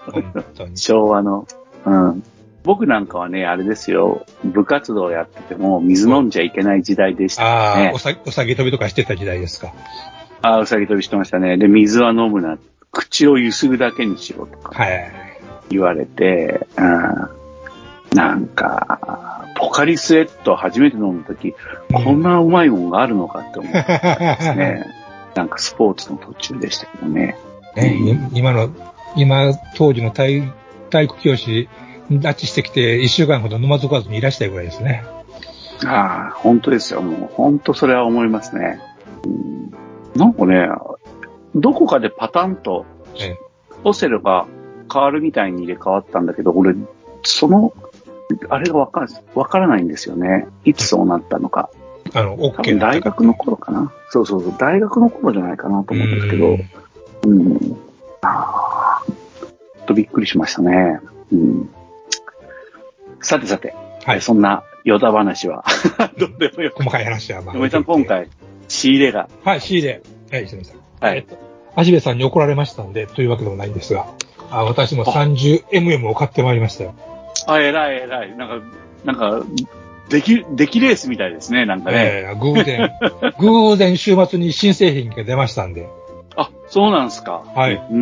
そうね。昭和の。うん。僕なんかはね、あれですよ、部活動やってても水飲んじゃいけない時代でしたああ、ねお。さ、お酒飛びとかしてた時代ですか。ああ、うさぎ飛びしてましたね。で、水は飲むな。口をゆすぐだけにしろとかはい。言われて、うん、なんか、ポカリスエット初めて飲むとき、こんなうまいもんがあるのかって思ってですね。なんかスポーツの途中でしたけどね。ね、い今の、今、当時の体体育教師、拉致してきて一週間ほど飲まず食わずにいらしたいぐらいですね。ああ、本当ですよ。もう本当それは思いますね。うん、なんかね、どこかでパタンとええオセロが変わるみたいに入れ替わったんだけど、俺、その、あれがわかわからないんですよね。いつそうなったのか。あの、多 OK 分な大学の頃かな。そうそうそう、大学の頃じゃないかなと思うんですけど、うんうん。あとびっくりしましたね。うん。さてさて、はい。そんなヨタ話は、どうでもよく。細かい話はまあ。嫁さん今。回、仕入れが、はい、仕入れ。はい、すみません。はいえっと。足部さんに怒られましたんで、というわけでもないんですが、あ私も 30mm を買ってまいりましたよ。あ、偉い偉い。なんか、なんか、でき、できレースみたいですね、なんかね。えー偶然、偶然週末に新製品が出ましたんで、あ、そうなんすか。はい。うー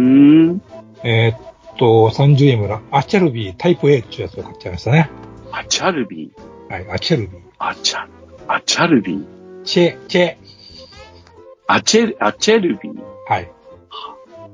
ん。えーっと、30M のアチャルビータイプ A っていうやつを買っちゃいましたね。アチャルビー？はい、アチャルビー。アチャ、アチャルビー？チェ、チェ。アチェル、アチェルビー？はい。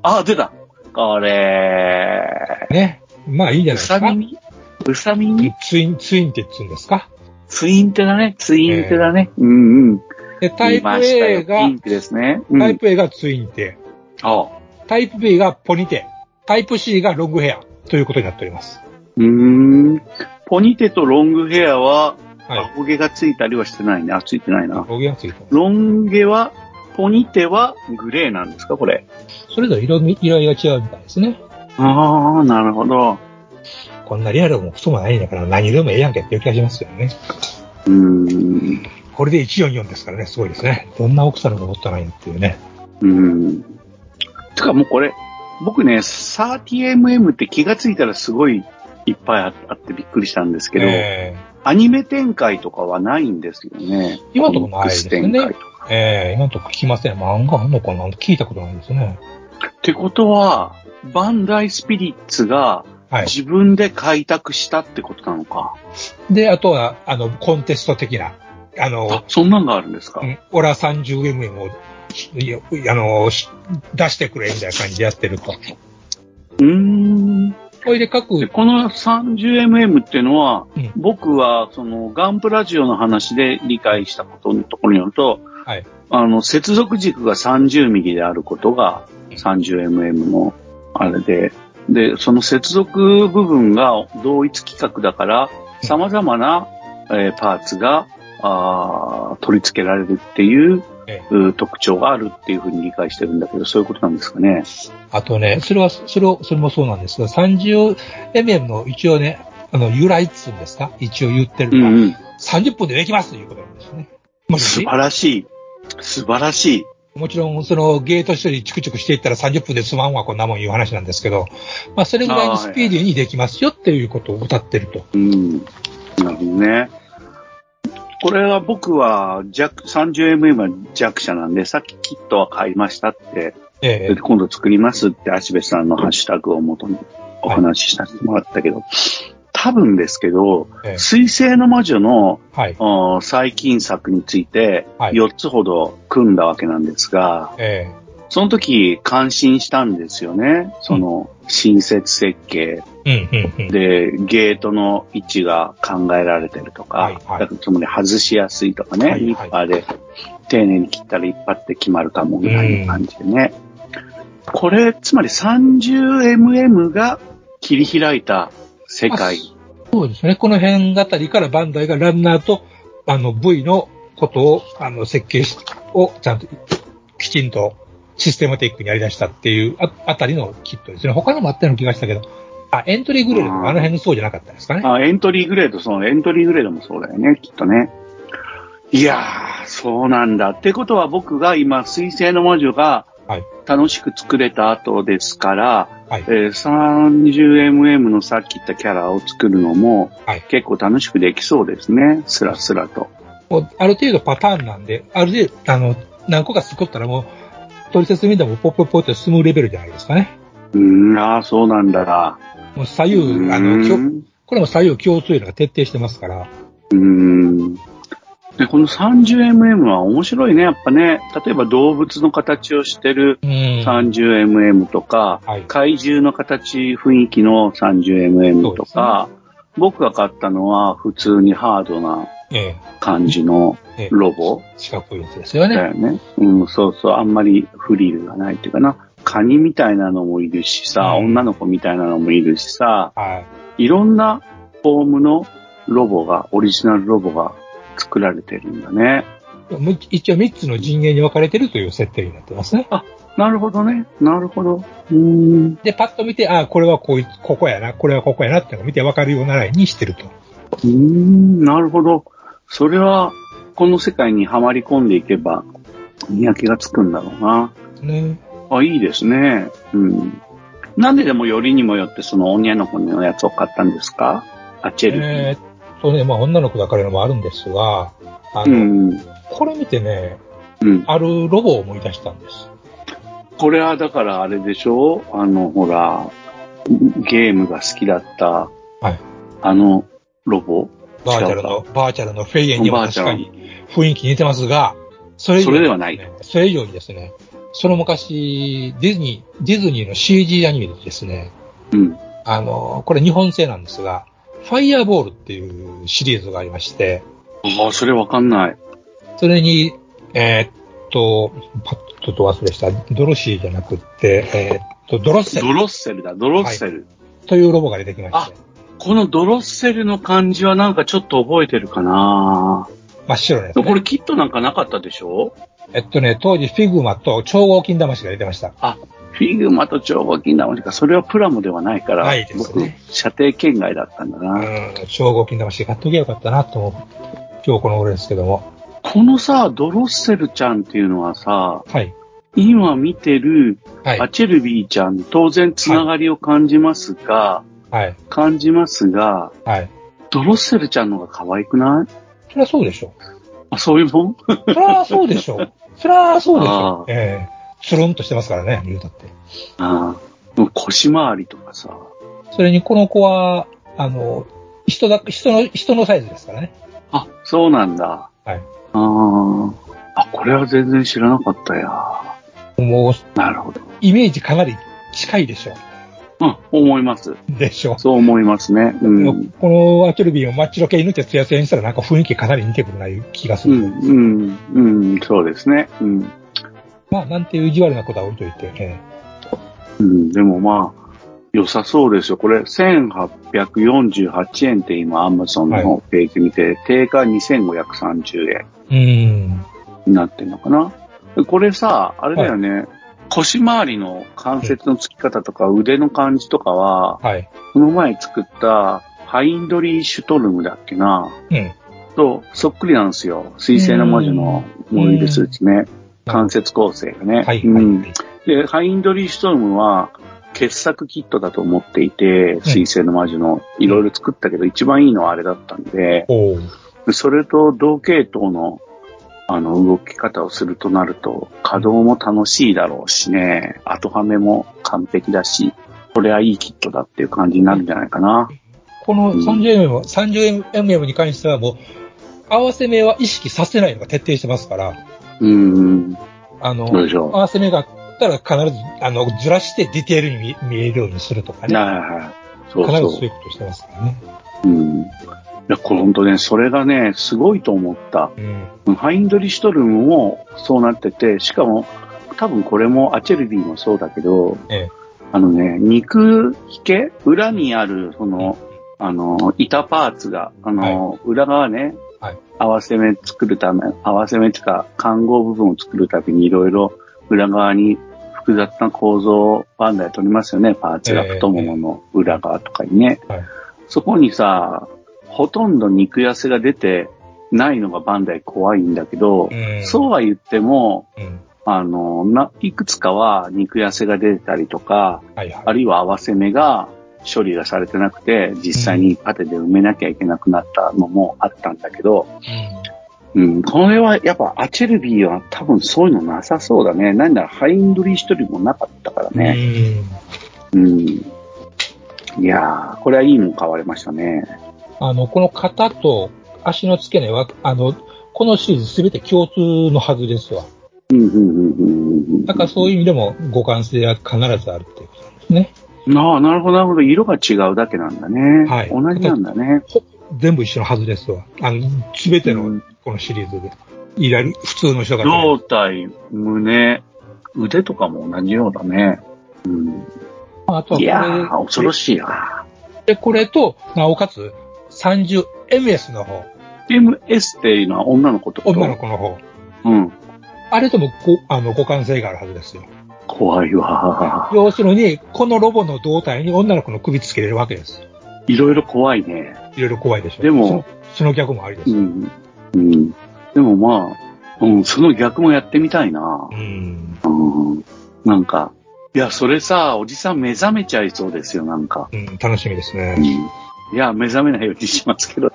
あ、出た。これ、ね。まあいいんじゃないうですか。さ耳うさ耳ツイン、ツインって言うんですか？ツインテだね。ツインテだね。うんうん。で、タイプ A よがピ、ンクですね。うん、タイプ A がツインテ。あタイプ B がポニテ。タイプ C がロングヘアということになっております。うーん。ポニテとロングヘアは、はいア。ホ毛がついたりはしてないね。あ、ついてないな。ロゲがついてます。ロン毛は、ポニテはグレーなんですか？これ。それぞれ色味、色合いが違うみたいですね。ああ、なるほど。こんなリアルもクソもないんだから何でもええやんけっていう気がしますよね。うーん。これで144ですからね、すごいですね。どんな奥さんのことないっていうね。うーん。てかもうこれ、僕ね、30mm って気がついたらすごいいっぱいああってびっくりしたんですけど、えアニメ展開とかはないんですよね。今のとこないですねええ今のとこ聞きません。漫画あんのかな？聞いたことないんですね。ってことは、バンダイスピリッツがはい。自分で開拓したってことなのか。で、あとは、あの、コンテスト的な、あのあ、、そんなんがあるんですか、うん、オラ 30mm を、いやあの、し出してくれみたいな感じでやってると。うーん。これで各、でこの 30mm っていうのは、うん僕はそのガンプラジオの話で理解したことのところによると、はい。あの、接続軸が 30mm であることが 30mm のあれで、で、その接続部分が同一規格だから、うん様々な、えーパーツがあー取り付けられるっていうえう特徴があるっていうふうに理解してるんだけど、そういうことなんですかね。あとね、それは、それを、それもそうなんですが、30mm の一応ね、あの、由来っつうんですか？一応言ってるのは、うんうん。30分でできますということなんですね。も素し晴らしい。素晴らしい。もちろん、そのゲート処理チクチクしていったら30分で済まんわ、こんなもんいう話なんですけど、まあ、それぐらいにスピーディーにできますよっていうことを歌ってると。うん。なるほどね。これは僕は弱、30mm は弱者なんで、さっきキットは買いましたって、えで今度作りますって、足部さんのハッシュタグをもとにお話ししたてもらったけど、多分ですけど、ええ水星の魔女のはい。最近作についてはい4つほど組んだわけなんですが、えその時感心したんですよね。その新設設計。で、ゲートの位置が考えられてるとか、はいはいだからつまり外しやすいとかね、リッパーで丁寧に切ったら一発で決まるかもみたいな感じでね。これ、つまり 30mm が切り開いた世界。そうですね。この辺あたりからバンダイがランナーと、あの、V のことを、あの、設計、をちゃんと、きちんとシステマティックにやり出したっていうあたりのキットですね。他にもあったような気がしたけど、あ、エントリーグレードとかあの辺のそうじゃなかったですかね。あエントリーグレード、そのエントリーグレードもそうだよね、きっとね。いやー、そうなんだ。ってことは僕が今、水星の魔女が楽しく作れた後ですから、はいえー 30mm のさっき言ったキャラを作るのも、はい結構楽しくできそうですね。スラスラと。もうある程度パターンなんで、ある程度、あの、何個か作ったらもう、取説見てもポッポッポって進むレベルじゃないですかね。うーん、ああ、そうなんだ。もう左右、あうの、これも左右共通のが徹底してますから、うーん。で、この 30mm は面白いね、やっぱね。例えば動物の形をしてるうん。30mm とか、はい怪獣の形、雰囲気の 30mm とか、僕が買ったのは普通にハードなええ感じのええロボ四角いやつですよね。だよね。うん、そうそう、あんまりフリルがないっていうかな。カニみたいなのもいるしさ、うん女の子みたいなのもいるしさ、はいろんなフォームのロボが、オリジナルロボが作られてるんだね。一応3つの陣営に分かれてるという設定になってますね。なるほどね。なるほど。うーん。で、パッと見て、あこれはこういここやな、これはここやなってのを見て分かるようなラインにしてると。うーん、なるほど。それは、この世界にはまり込んでいけば、見分けがつくんだろうな。ね。あ、いいですね。うん。なんででもよりにもよってその女の子のやつを買ったんですか？あ、チェルビー。えーっとね、まあ女の子だからのもあるんですが、あうの、ん。これ見てね、うん。あるロボを思い出したんです。これはだからあれでしょ？あの、ほら、ゲームが好きだった、はい。あの、ロボ？バーチャルの、バーチャルのフェイエンにも確かに雰囲気似てますが、それ以上にそれではないねそれ以上にですね、その昔、ディズニー、ディズニーの CG アニメでですね、うん。あの、これ日本製なんですが、ファイヤーボールっていうシリーズがありまして、ああ、それわかんない。それに、えーっと、パッとど忘れした、ドロシーじゃなくって、えーっと、ドロッセルドロッセルだ、ドロッセル。というロボが出てきまして、このドロッセルの感じはなんかちょっと覚えてるかな真っ白ね。これキットなんかなかったでしょ？えっとね、当時フィグマと超合金魂が出てました。あ、フィグマと超合金魂か、それはプラモではないから、ないです僕ね、射程圏外だったんだな。うん、超合金魂買っときゃよかったなと思う。今日この頃ですけども。このさ、ドロッセルちゃんっていうのはさ、はい。今見てるはい。アチェルビーちゃん、当然つながりを感じますが、はい。感じますが、はい。ドロッセルちゃんの方が可愛くない？そりゃそうでしょ。あ、そういうもん？そりゃそうでしょう。そりゃそうでし あょつるんとしてますからね、言うたって。ああ。腰回りとかさ。それにこの子は、あの、人だ、人の、人のサイズですからね。あ、そうなんだ。はい。ああ。あ、これは全然知らなかったや。もう、なるほど。イメージかなり近いでしょうん、思います。う。でしょう。そう思いますね。うん。このアチュルビーをマッチロ系に塗ってツヤツヤにしたらなんか雰囲気かなり似てくるないう気がする。うん、うん、うん、そうですね。うん。まあ、なんていう意地悪なことは置いといて、えうん、でもまあ、良さそうですよ。これ、1848円って今、アマゾンのページ見て、定価2530円えうん。になってんのかな？これさ、あれだよね。腰回りの関節のつき方とか腕の感じとかは、はい。この前作ったハインドリーシュトルムだっけな？うん。と、そっくりなんですよ。水星の魔女のモビルスーツね。関節構成がね。はい、うん。はい。で、ハインドリーシュトルムは、傑作キットだと思っていて、水星の魔女のいろいろ作ったけど、一番いいのはあれだったんで、それと同系統の、あの、動き方をするとなると、稼働も楽しいだろうしね、後はめも完璧だし、これはいいキットだっていう感じになるんじゃないかな。この 30mm も、30mm に関してはもう、合わせ目は意識させないのが徹底してますから、うん。あの、合わせ目があったら必ず、あの、ずらしてディテールに見見えるようにするとかね。はいはい。そう必ずそそういうことしてますからね。う。うん。いや、これ本当ね、それがね、すごいと思った。うん。ハインドリシュトルムもそうなってて、しかも、多分これもアチェルビーもそうだけど、ええ。あのね、肉引け裏にある、その、あの、板パーツが、あの、裏側ね、はい合わせ目作るため、合わせ目っていうか、看護部分を作るためにいろいろ裏側に複雑な構造をバンダイ取りますよね、パーツがええ太ももの裏側とかにね。はいそこにさ、ほとんど肉痩せが出てないのがバンダイ怖いんだけど、うんそうは言っても、うん。あの、な、いくつかは肉痩せが出たりとか、はいはい。あるいは合わせ目が処理がされてなくて、実際にパテで埋めなきゃいけなくなったのもあったんだけど、うん、これはやっぱアチェルビーは多分そういうのなさそうだね。何ならハインドリー一人もなかったからうん。ね。うんうん。いやー、これはいいもん買われましたね。あの、この肩と足の付け根は、あの、このシリーズすべて共通のはずですわ。うん、うん、うん、うん。だからそういう意味でも互換性は必ずあるっていうことなんですね。ああ、なるほど、なるほど。色が違うだけなんだね。はい同じなんだね。ほ全部一緒のはずですわ。あの、すべてのうんこのシリーズで。いわゆる普通の人が。胴体、胸、腕とかも同じようだね。うん。あとはこれいやー、恐ろしいな。で、これと、なおかつ、30MS の方、MS っていうのは女の子と？女の子の方。うん。あれともご、あの、互換性があるはずですよ。怖いわ。要するに、このロボの胴体に女の子の首つけれるわけです。いろいろ怖いね。いろいろ怖いでしょ。でもその、その逆もありですよ。うん。うん。でもまあ、うん、その逆もやってみたいな。うん。うん。なんか、いや、それさ、おじさん目覚めちゃいそうですよ、なんか。うん、楽しみですね。うん。いや、目覚めないようにしますけど。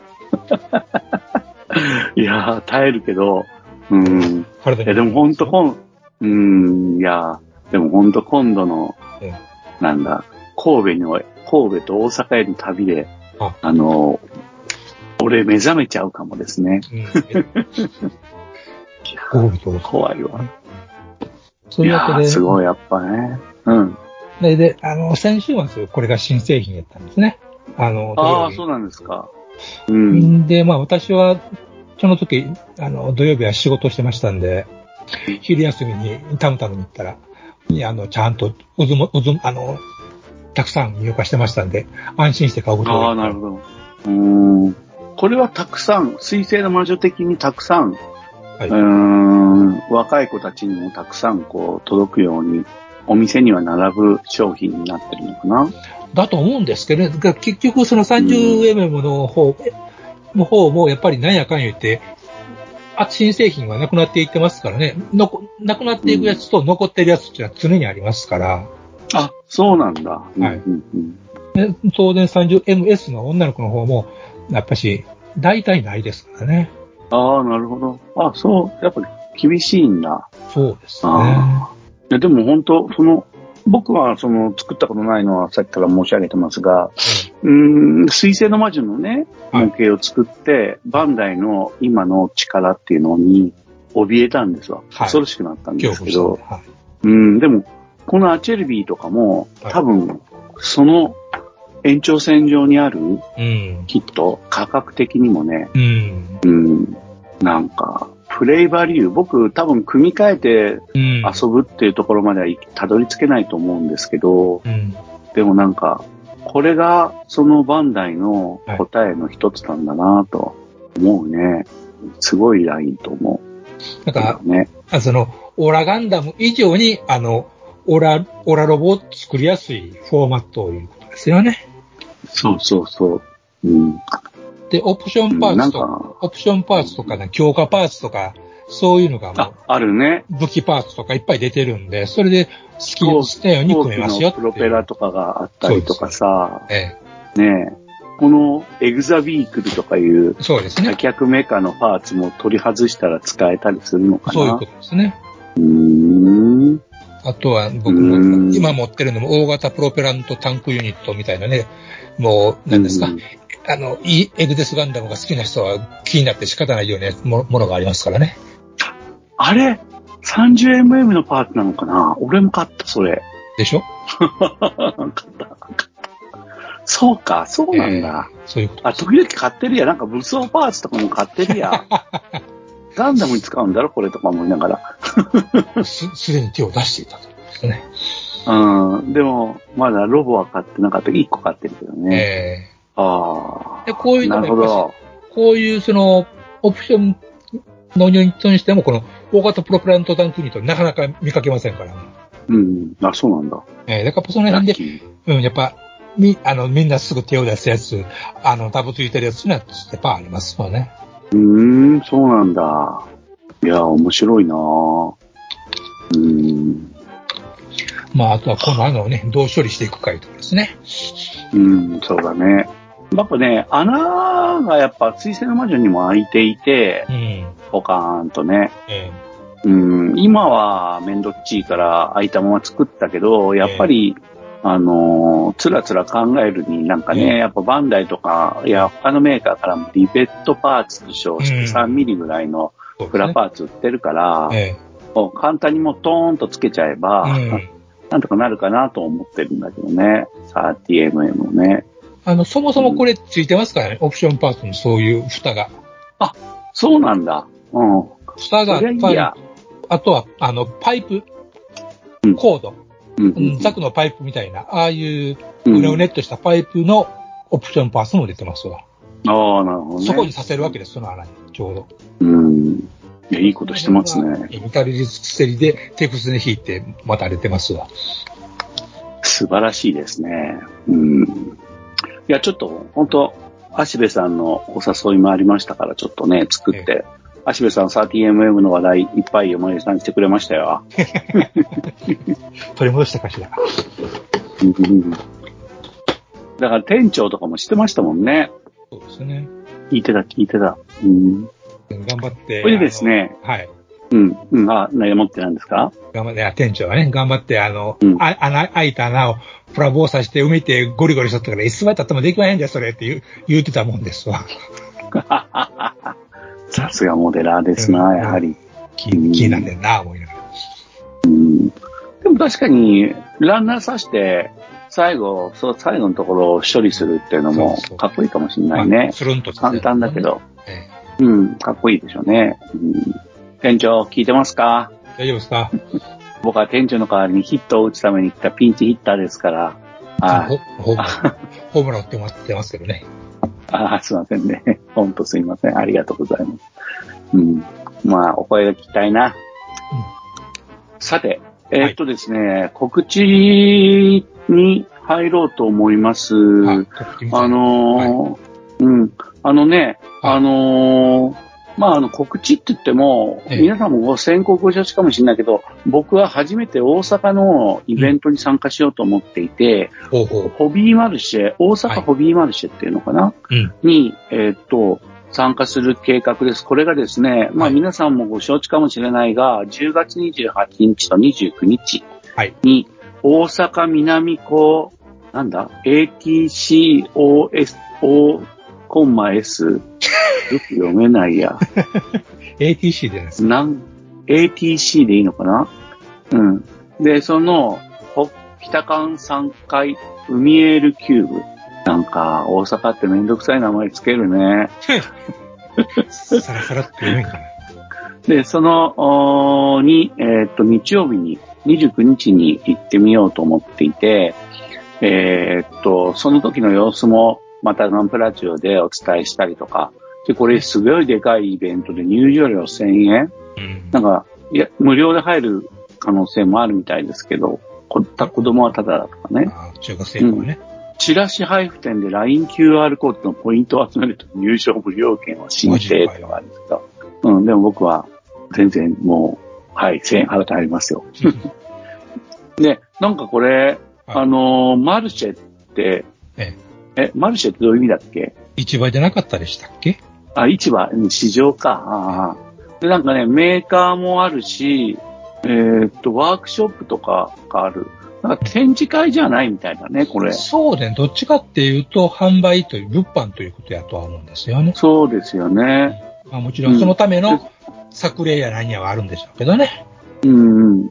いや、耐えるけど、うん。いや、でも本当こん、うん、いや、でも本当今度のえ、なんだ、神戸に、神戸と大阪への旅で、ああの、俺目覚めちゃうかもですね。うん。ゴールド。怖いわ。そういうわけで、すごい、やっぱね。うん。で、で、あの、先週末、これが新製品やったんですね。あの、ああ、そうなんですか。うん。日で、まあ私は、その時、あの、土曜日は仕事してましたんで、昼休みにタムタムに行ったら、いやあの、ちゃんと、うずも、うず、あの、たくさん入荷してましたんで、安心して買うことがああ、なるほど。うーん。これはたくさん、水星の魔女的にたくさん、はいうーん、若い子たちにもたくさんこう届くように、お店には並ぶ商品になってるのかなだと思うんですけどね、が結局その 30mm の方、の方もやっぱりなんやかん言って、あ新製品はなくなっていってますからね、のこなくなっていくやつと残ってるやつっていうのは常にありますから、あ、そうなんだ。はいうんうんで当然 30MS の女の子の方も、やっぱし、大体ないですからね。ああ、なるほど。あそう、やっぱり厳しいんだ。そうですね。いや、でも本当、その、僕はその作ったことないのはさっきから申し上げてますが、うーん、水星の魔女のね、はい模型を作って、バンダイの今の力っていうのに怯えたんですわ。はい恐ろしくなったんで恐すけどはい。うん、でも、このアチェルビーとかも、はい多分、その延長線上にある、うん。きっと価格的にもね、うん。うん、なんか、プレイバリュー、僕多分組み替えてうん。遊ぶっていうところまではたどり着けないと思うんですけど、うん。でもなんか、これがそのバンダイの答えの一つなんだなと思うね。すごいラインと思なんか、う。ね。あその、オラガンダム以上に、あの、オラ、オラロボを作りやすいフォーマットということですよね。そうそうそう。うん。で、オプションパーツと、か、オプションパーツとかね、強化パーツとか、そういうのがもあ、あるね。う、武器パーツとかいっぱい出てるんで、それで好きにしたように組めますよプロペラとかがあったりとかさ、えねえ。このエグザビークルとかいうえ、そうです多ね。脚メカのパーツも取り外したら使えたりするのかな。そういうことですね。うーん。あとは僕うん。も、今持ってるのも大型プロペラントタンクユニットみたいなね、もう、何ですか、うんあの、いいエグデスガンダムが好きな人は気になって仕方ないようなもものがありますからね。あれ ?30mm のパーツなのかな？俺も買った、それ。でしょ？買った。そうか、そうなんだ。ええそういうことあ、時々買ってるや。なんか武装パーツとかも買ってるや。ガンダムに使うんだろ？これとか思いながら。す、すでに手を出していたとですね。うん。でも、まだロボは買ってなかった。1個買ってるけどね。えあえで、こういうのもこういうその、オプションのユニットにしても、この大型プロペラントタンクユニットなかなか見かけませんから。うん。あ、そうなんだ。ええだからその辺で。うん、やっぱ、み、あの、みんなすぐ手を出すやつ、あの、ダブついてるやつには、やっぱありますよね。うーん、そうなんだ。いや、面白いなぁ。うーん。まあ、あとはこの穴をね、どう処理していくかいうところですね。うん、そうだね。やっぱね、穴がやっぱ水星の魔女にも開いていてう、ん。ポカーンとね。えうん、今はめんどっちいから開いたまま作ったけど、やっぱり、あのーつらつら考えるになんかね、ええやっぱバンダイとか、いや、他のメーカーからもリベットパーツと称してうん3ミリぐらいのえプラパーツ売ってるから、えもう簡単にもうトーンとつけちゃえば。なんとかなるかなと思ってるんだけどね。30mm もね。あの、そもそもこれついてますからね、オプションパーツにそういう蓋が。そうなんだ。うん。蓋がいいや。あとは、あの、パイプうん、コード、うんうんザクのパイプみたいな、ああいう、うねうねっとしたパイプのオプションパーツも出てますわ。ああ、なるほどね。そこにさせるわけです、その穴に、ちょうど。うん。いや、いいことしてますね。メタルリスセリでテープスで引いて、また出てますわ。素晴らしいですね。うん。いや、ちょっと、本当足部さんのお誘いもありましたから、ちょっとね、作って、足部さん 30mm の話題いっぱい思い出さんしてくれましたよ。取り戻したかしら。うんだから店長とかもしてましたもんね。そうですね。聞いてた、聞いてた。うん。頑張って。これでですね。はい。うん。うん。あ、何持ってなんですか？頑張って、あ店長はね、頑張って、あの、うんあ穴、開いた穴をプラボーさして埋めてゴリゴリしとったから、いつまで経ってもできまへんで、それって言う、言うてたもんですわ。さすがモデラーですな、うんやはり。気気になんでんな、思いながら。うん。でも確かに、ランナーさして、最後、そう、最後のところを処理するっていうのもそうそうかっこいいかもしれないまあね。スルンと簡単だけ。ど。えうん、かっこいいでしょうね。うん、店長、聞いてますか？え大丈夫ですか？僕は店長の代わりにヒットを打つために来たピンチヒッターですから。はい。ほ ホームラン、打ってますってますけどね。ああ、すいませんね。ほんとすいません。ありがとうございます。うん。まあ、お声が聞きたいな。さて、えーっとですね、告知に入ろうと思います。あのーうん。あのね、はいあのーまあ、あの、告知って言っても、ええ皆さんもご先行ご承知かもしれないけど、僕は初めて大阪のイベントに参加しようと思っていて、ほうほう。ホビーマルシェ、大はい阪ホビーマルシェっていうのかな、うん。に、えーっと、参加する計画です。これがですね、まあはい皆さんもご承知かもしれないが、10月28日と29日はい。に大阪南港、なんだ ?ATCOSO コンマ S? よく読めないや。ATC でですね。なん、ATC でいいのかな？うん。で、その、ほ北館3階海エールキューブ。なんか、大阪ってめんどくさい名前つけるね。さらさらって読めんかな。で、その、に、えーっと、日曜日に、29日に行ってみようと思っていて、えーっと、その時の様子も、またガンプラジオでお伝えしたりとか、で、これすごいでかいイベントで入場料1000円うん。なんか、いや、無料で入る可能性もあるみたいですけど、こ子供はただだとかね。中学生とかね。チラシ配布店で LINEQR コードのポイントを集めると入場無料券を申請とかあるんですけど、うん、でも僕は全然もう、はい、1000円払って入りますよ。で、なんかこれ、あのーマルシェって、ええ、マルシェってどういう意味だっけ？市場でなかったでしたっけ？あ、市場、うん市場か。で、なんかね、メーカーもあるし、えーっと、ワークショップとかがある。なんか展示会じゃないみたいだね、これ。そうね、どっちかっていうと、販売という、物販ということやとは思うんですよね。そうですよね。まあもちろんそのための作例や何やはあるんでしょうけどね。うん。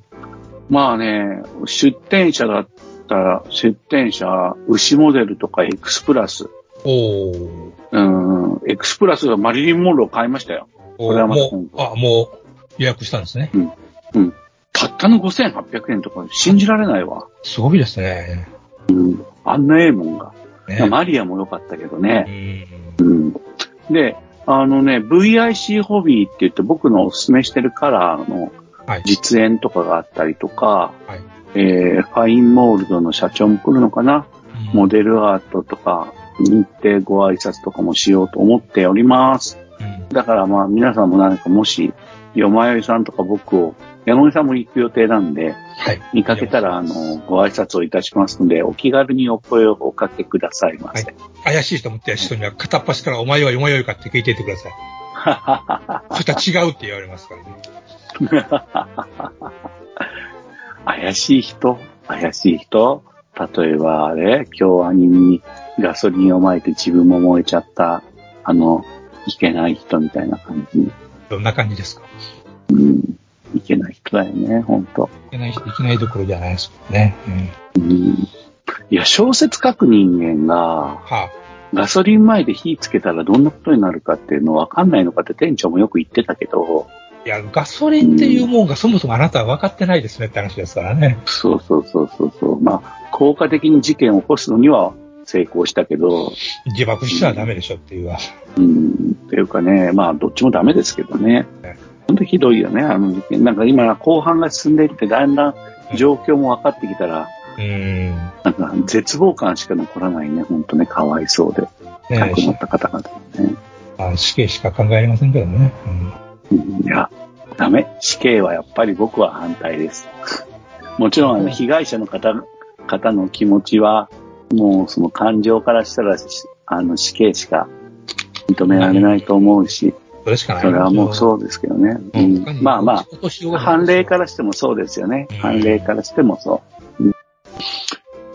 まあね、出店者だったら、出店者、牛モデルとかエクスプラス。おー。うん、エクスプラスがマリリン・モンロー買いましたよ。おこれはまたもう、あ、もう予約したんですね。うん。たったの5800円とか信じられないわ。すごいですね。うん。あんなええもんが。ねマリアも良かったけどうね。ん。うん。で、あのね、VIC ホビーって言って僕のおすすめしてるカラーのはい。実演とかがあったりとか、はい。えー、ファインモールドの社長も来るのかな？モデルアートとか、日程ご挨拶とかもしようと思っております。うん。だからまあ皆さんも何かもし、よまよいさんとか僕を、山本さんも行く予定なんで、はい。見かけたらあの、ご挨拶をいたしますので、お気軽にお声をおかけくださいませ。怪しいと思った人には片っ端からお前はよまよいかって聞いていてください。そしたら違うって言われますからね。怪しい人？怪しい人？例えばあれ、京アニにガソリンを撒いて自分も燃えちゃった、あの、いけない人みたいな感じ。どんな感じですか？うん。いけない人だよね、ほんと。いけない人いけないどころじゃないですもんね。うん。うん。いや、小説書く人間が、はガソリン前で火つけたらどんなことになるかっていうのわかんないのかって店長もよく言ってたけど、あ。いや、ガソリンっていうもんがそもそもあなたは分かってないですねって話ですからね。そうそうそうそうそう。まあ、効果的に事件を起こすのには成功したけど、自爆しちゃダメでしょっていうわ。うん、っていうかね、まあ、どっちもダメですけどねね。本当ひどいよね、あの事件。なんか今、後半が進んでいって、だんだん状況も分かってきたら、うん。なんか絶望感しか残らないね、本当ね、かわいそうで。ね亡くなった方々ね。まあ死刑しか考えられませんけどね。うん。うんいや、ダメ。死刑はやっぱり僕は反対です。もちろん、あの、被害者の方、方の気持ちは、もうその感情からしたら、しあの、死刑しか認められないと思うし、それしかない。それはもうそうですけどね。ううんん。まあまあ、判例からしてもそうですよねうん。判例からしてもそう。うん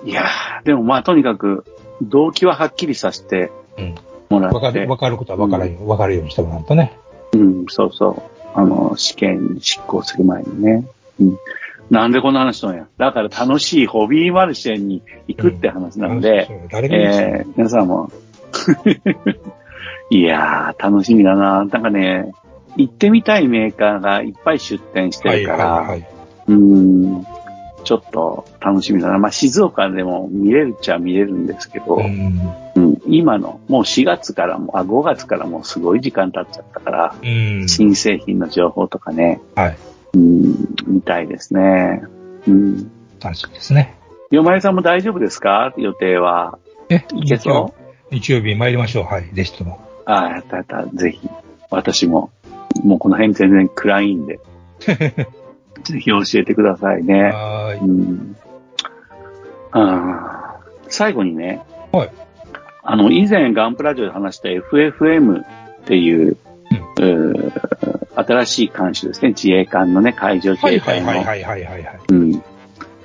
いやー、でもまあとにかく、動機ははっきりさせてうん。もらってわかる、、わかることはわからん、わかるようにしてもらうとね。うん、そうそう。あの、試験執行する前にね。うん。なんでこんな話したのや。だから楽しいホビーマルシェに行くって話なので、そう誰が言いますえー、皆さんも、いやー、楽しみだな。なんかね、行ってみたいメーカーがいっぱい出店してはいるから、はいはい。うん、ちょっと楽しみだな。まあ、静岡でも見れるっちゃ見れるんですけど、うん。うん、今の、もう4月からも、あ、5月からもうすごい時間経っちゃったから、うん。新製品の情報とかね、はい。うん、見たいですね。うん。楽しみですね。よまえさんも大丈夫ですか？予定は。え、いけそ日曜日参りましょう。はい。ぜひとも。うああ、やったやった。ぜひ。私も、もうこの辺全然暗いんで。ぜひ教えてくださいね。はーい。うん。あー最後にね。はい。あの、以前ガンプラジオで話した FFM っていう、うー新しい艦種ですね。自衛艦のね、海上自はい衛隊の。はいはいはいはいはいはい。うん。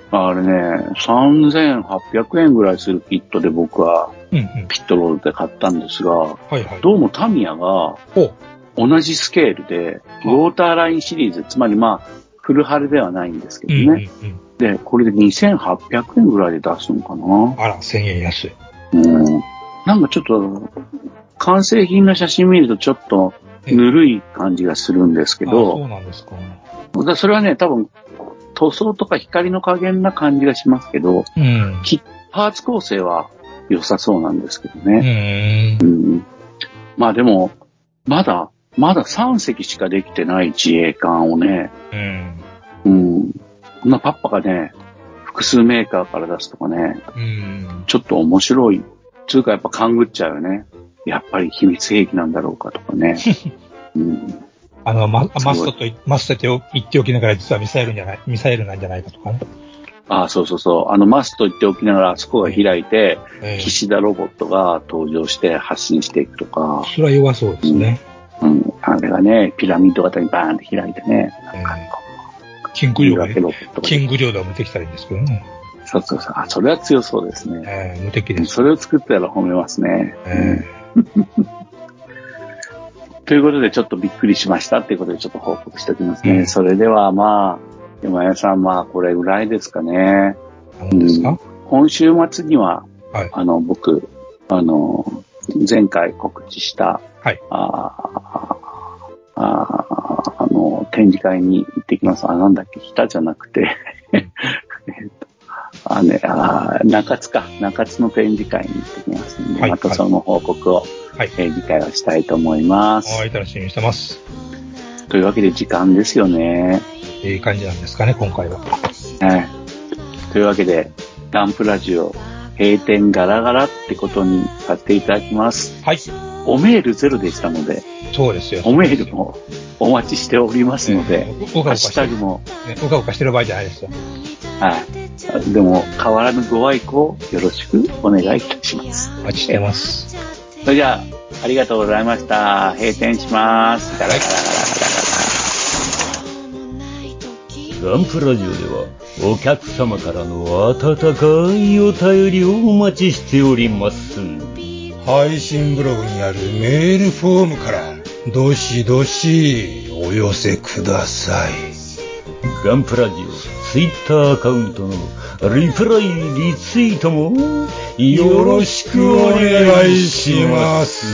あれね、3800円ぐらいするキットで僕はうんうん。ピットロールで買ったんですが、はいはい。どうもタミヤが。同じスケールで、ウォーターラインシリーズ、つまりまあ、フルハルではないんですけどうんうんね。うん。で、これで2800円ぐらいで出すのかなあら、1000円安い。うん。なんかちょっと、完成品の写真見るとちょっとぬるい感じがするんですけあそど、うなんですか。だそれはね、多分、塗装とか光の加減な感じがしますけど、うん。パーツ構成は良さそうなんですけどうね。うん。まあでも、まだ、まだ3隻しかできてない自衛艦をね、うん。うん。こんなパッパがね、複数メーカーから出すとかね、うん。ちょっと面白い。つうかやっぱ勘ぐっちゃうよね。やっぱり秘密兵器なんだろうかとかね。うん。あの、ま、マストとい、マストと言っておきながら実はミサイルじゃない、ミサイルなんじゃないかとかね。ああ、そうそうそう。あの、マスと言っておきながら、あそこが開いて、ええ岸田ロボットが登場して発信していくとか、それは弱そうですね。うん。あれがね、ピラミッド型にバーンって開いてね、ええキングいいわリョーダけロボットがキングリョーダーもできたらいいんですけどね。そうそうそう。あ、それは強そうですね。ええ無敵です。それを作ったら褒めますね。えということで、ちょっとびっくりしましたっていうことで、ちょっと報告しておきますね。うんそれでは、まあ、山屋さん、まあ、これぐらいですかね。えなんですか、今週末には、はいあの、僕、あの、前回告知した、はいあーあーあの、展示会に行ってきます。あ、なんだっけ、北じゃなくて、えっとあ、ね、あー中津か。中津の展示会に行ってきますので、はいまたその報告を、はいえー次回はしたいと思います。はい、楽しみにしてます。というわけで時間ですよね。いい感じなんですかね、今回は。はい。というわけで、ダンプラジオ閉店ガラガラってことにさせていただきます。はい。おメールゼロでしたので、そうですよ。おメールもお待ちしておりますので、ええうかうハッシュタグも、ねうかうかしてる場合じゃないですよ。はい。でも、変わらぬご愛顧よろしくお願いいたします。お待ちしてます。それじゃあ、ありがとうございました。閉店します。ガラガラガラガラガラ。ガンプラジオではお客様からの温かいお便りをお待ちしております。配信ブログにあるメールフォームから、どしどしお寄せください。ガンプラジオツイッターアカウントのリプライリツイートもよろしくお願いします。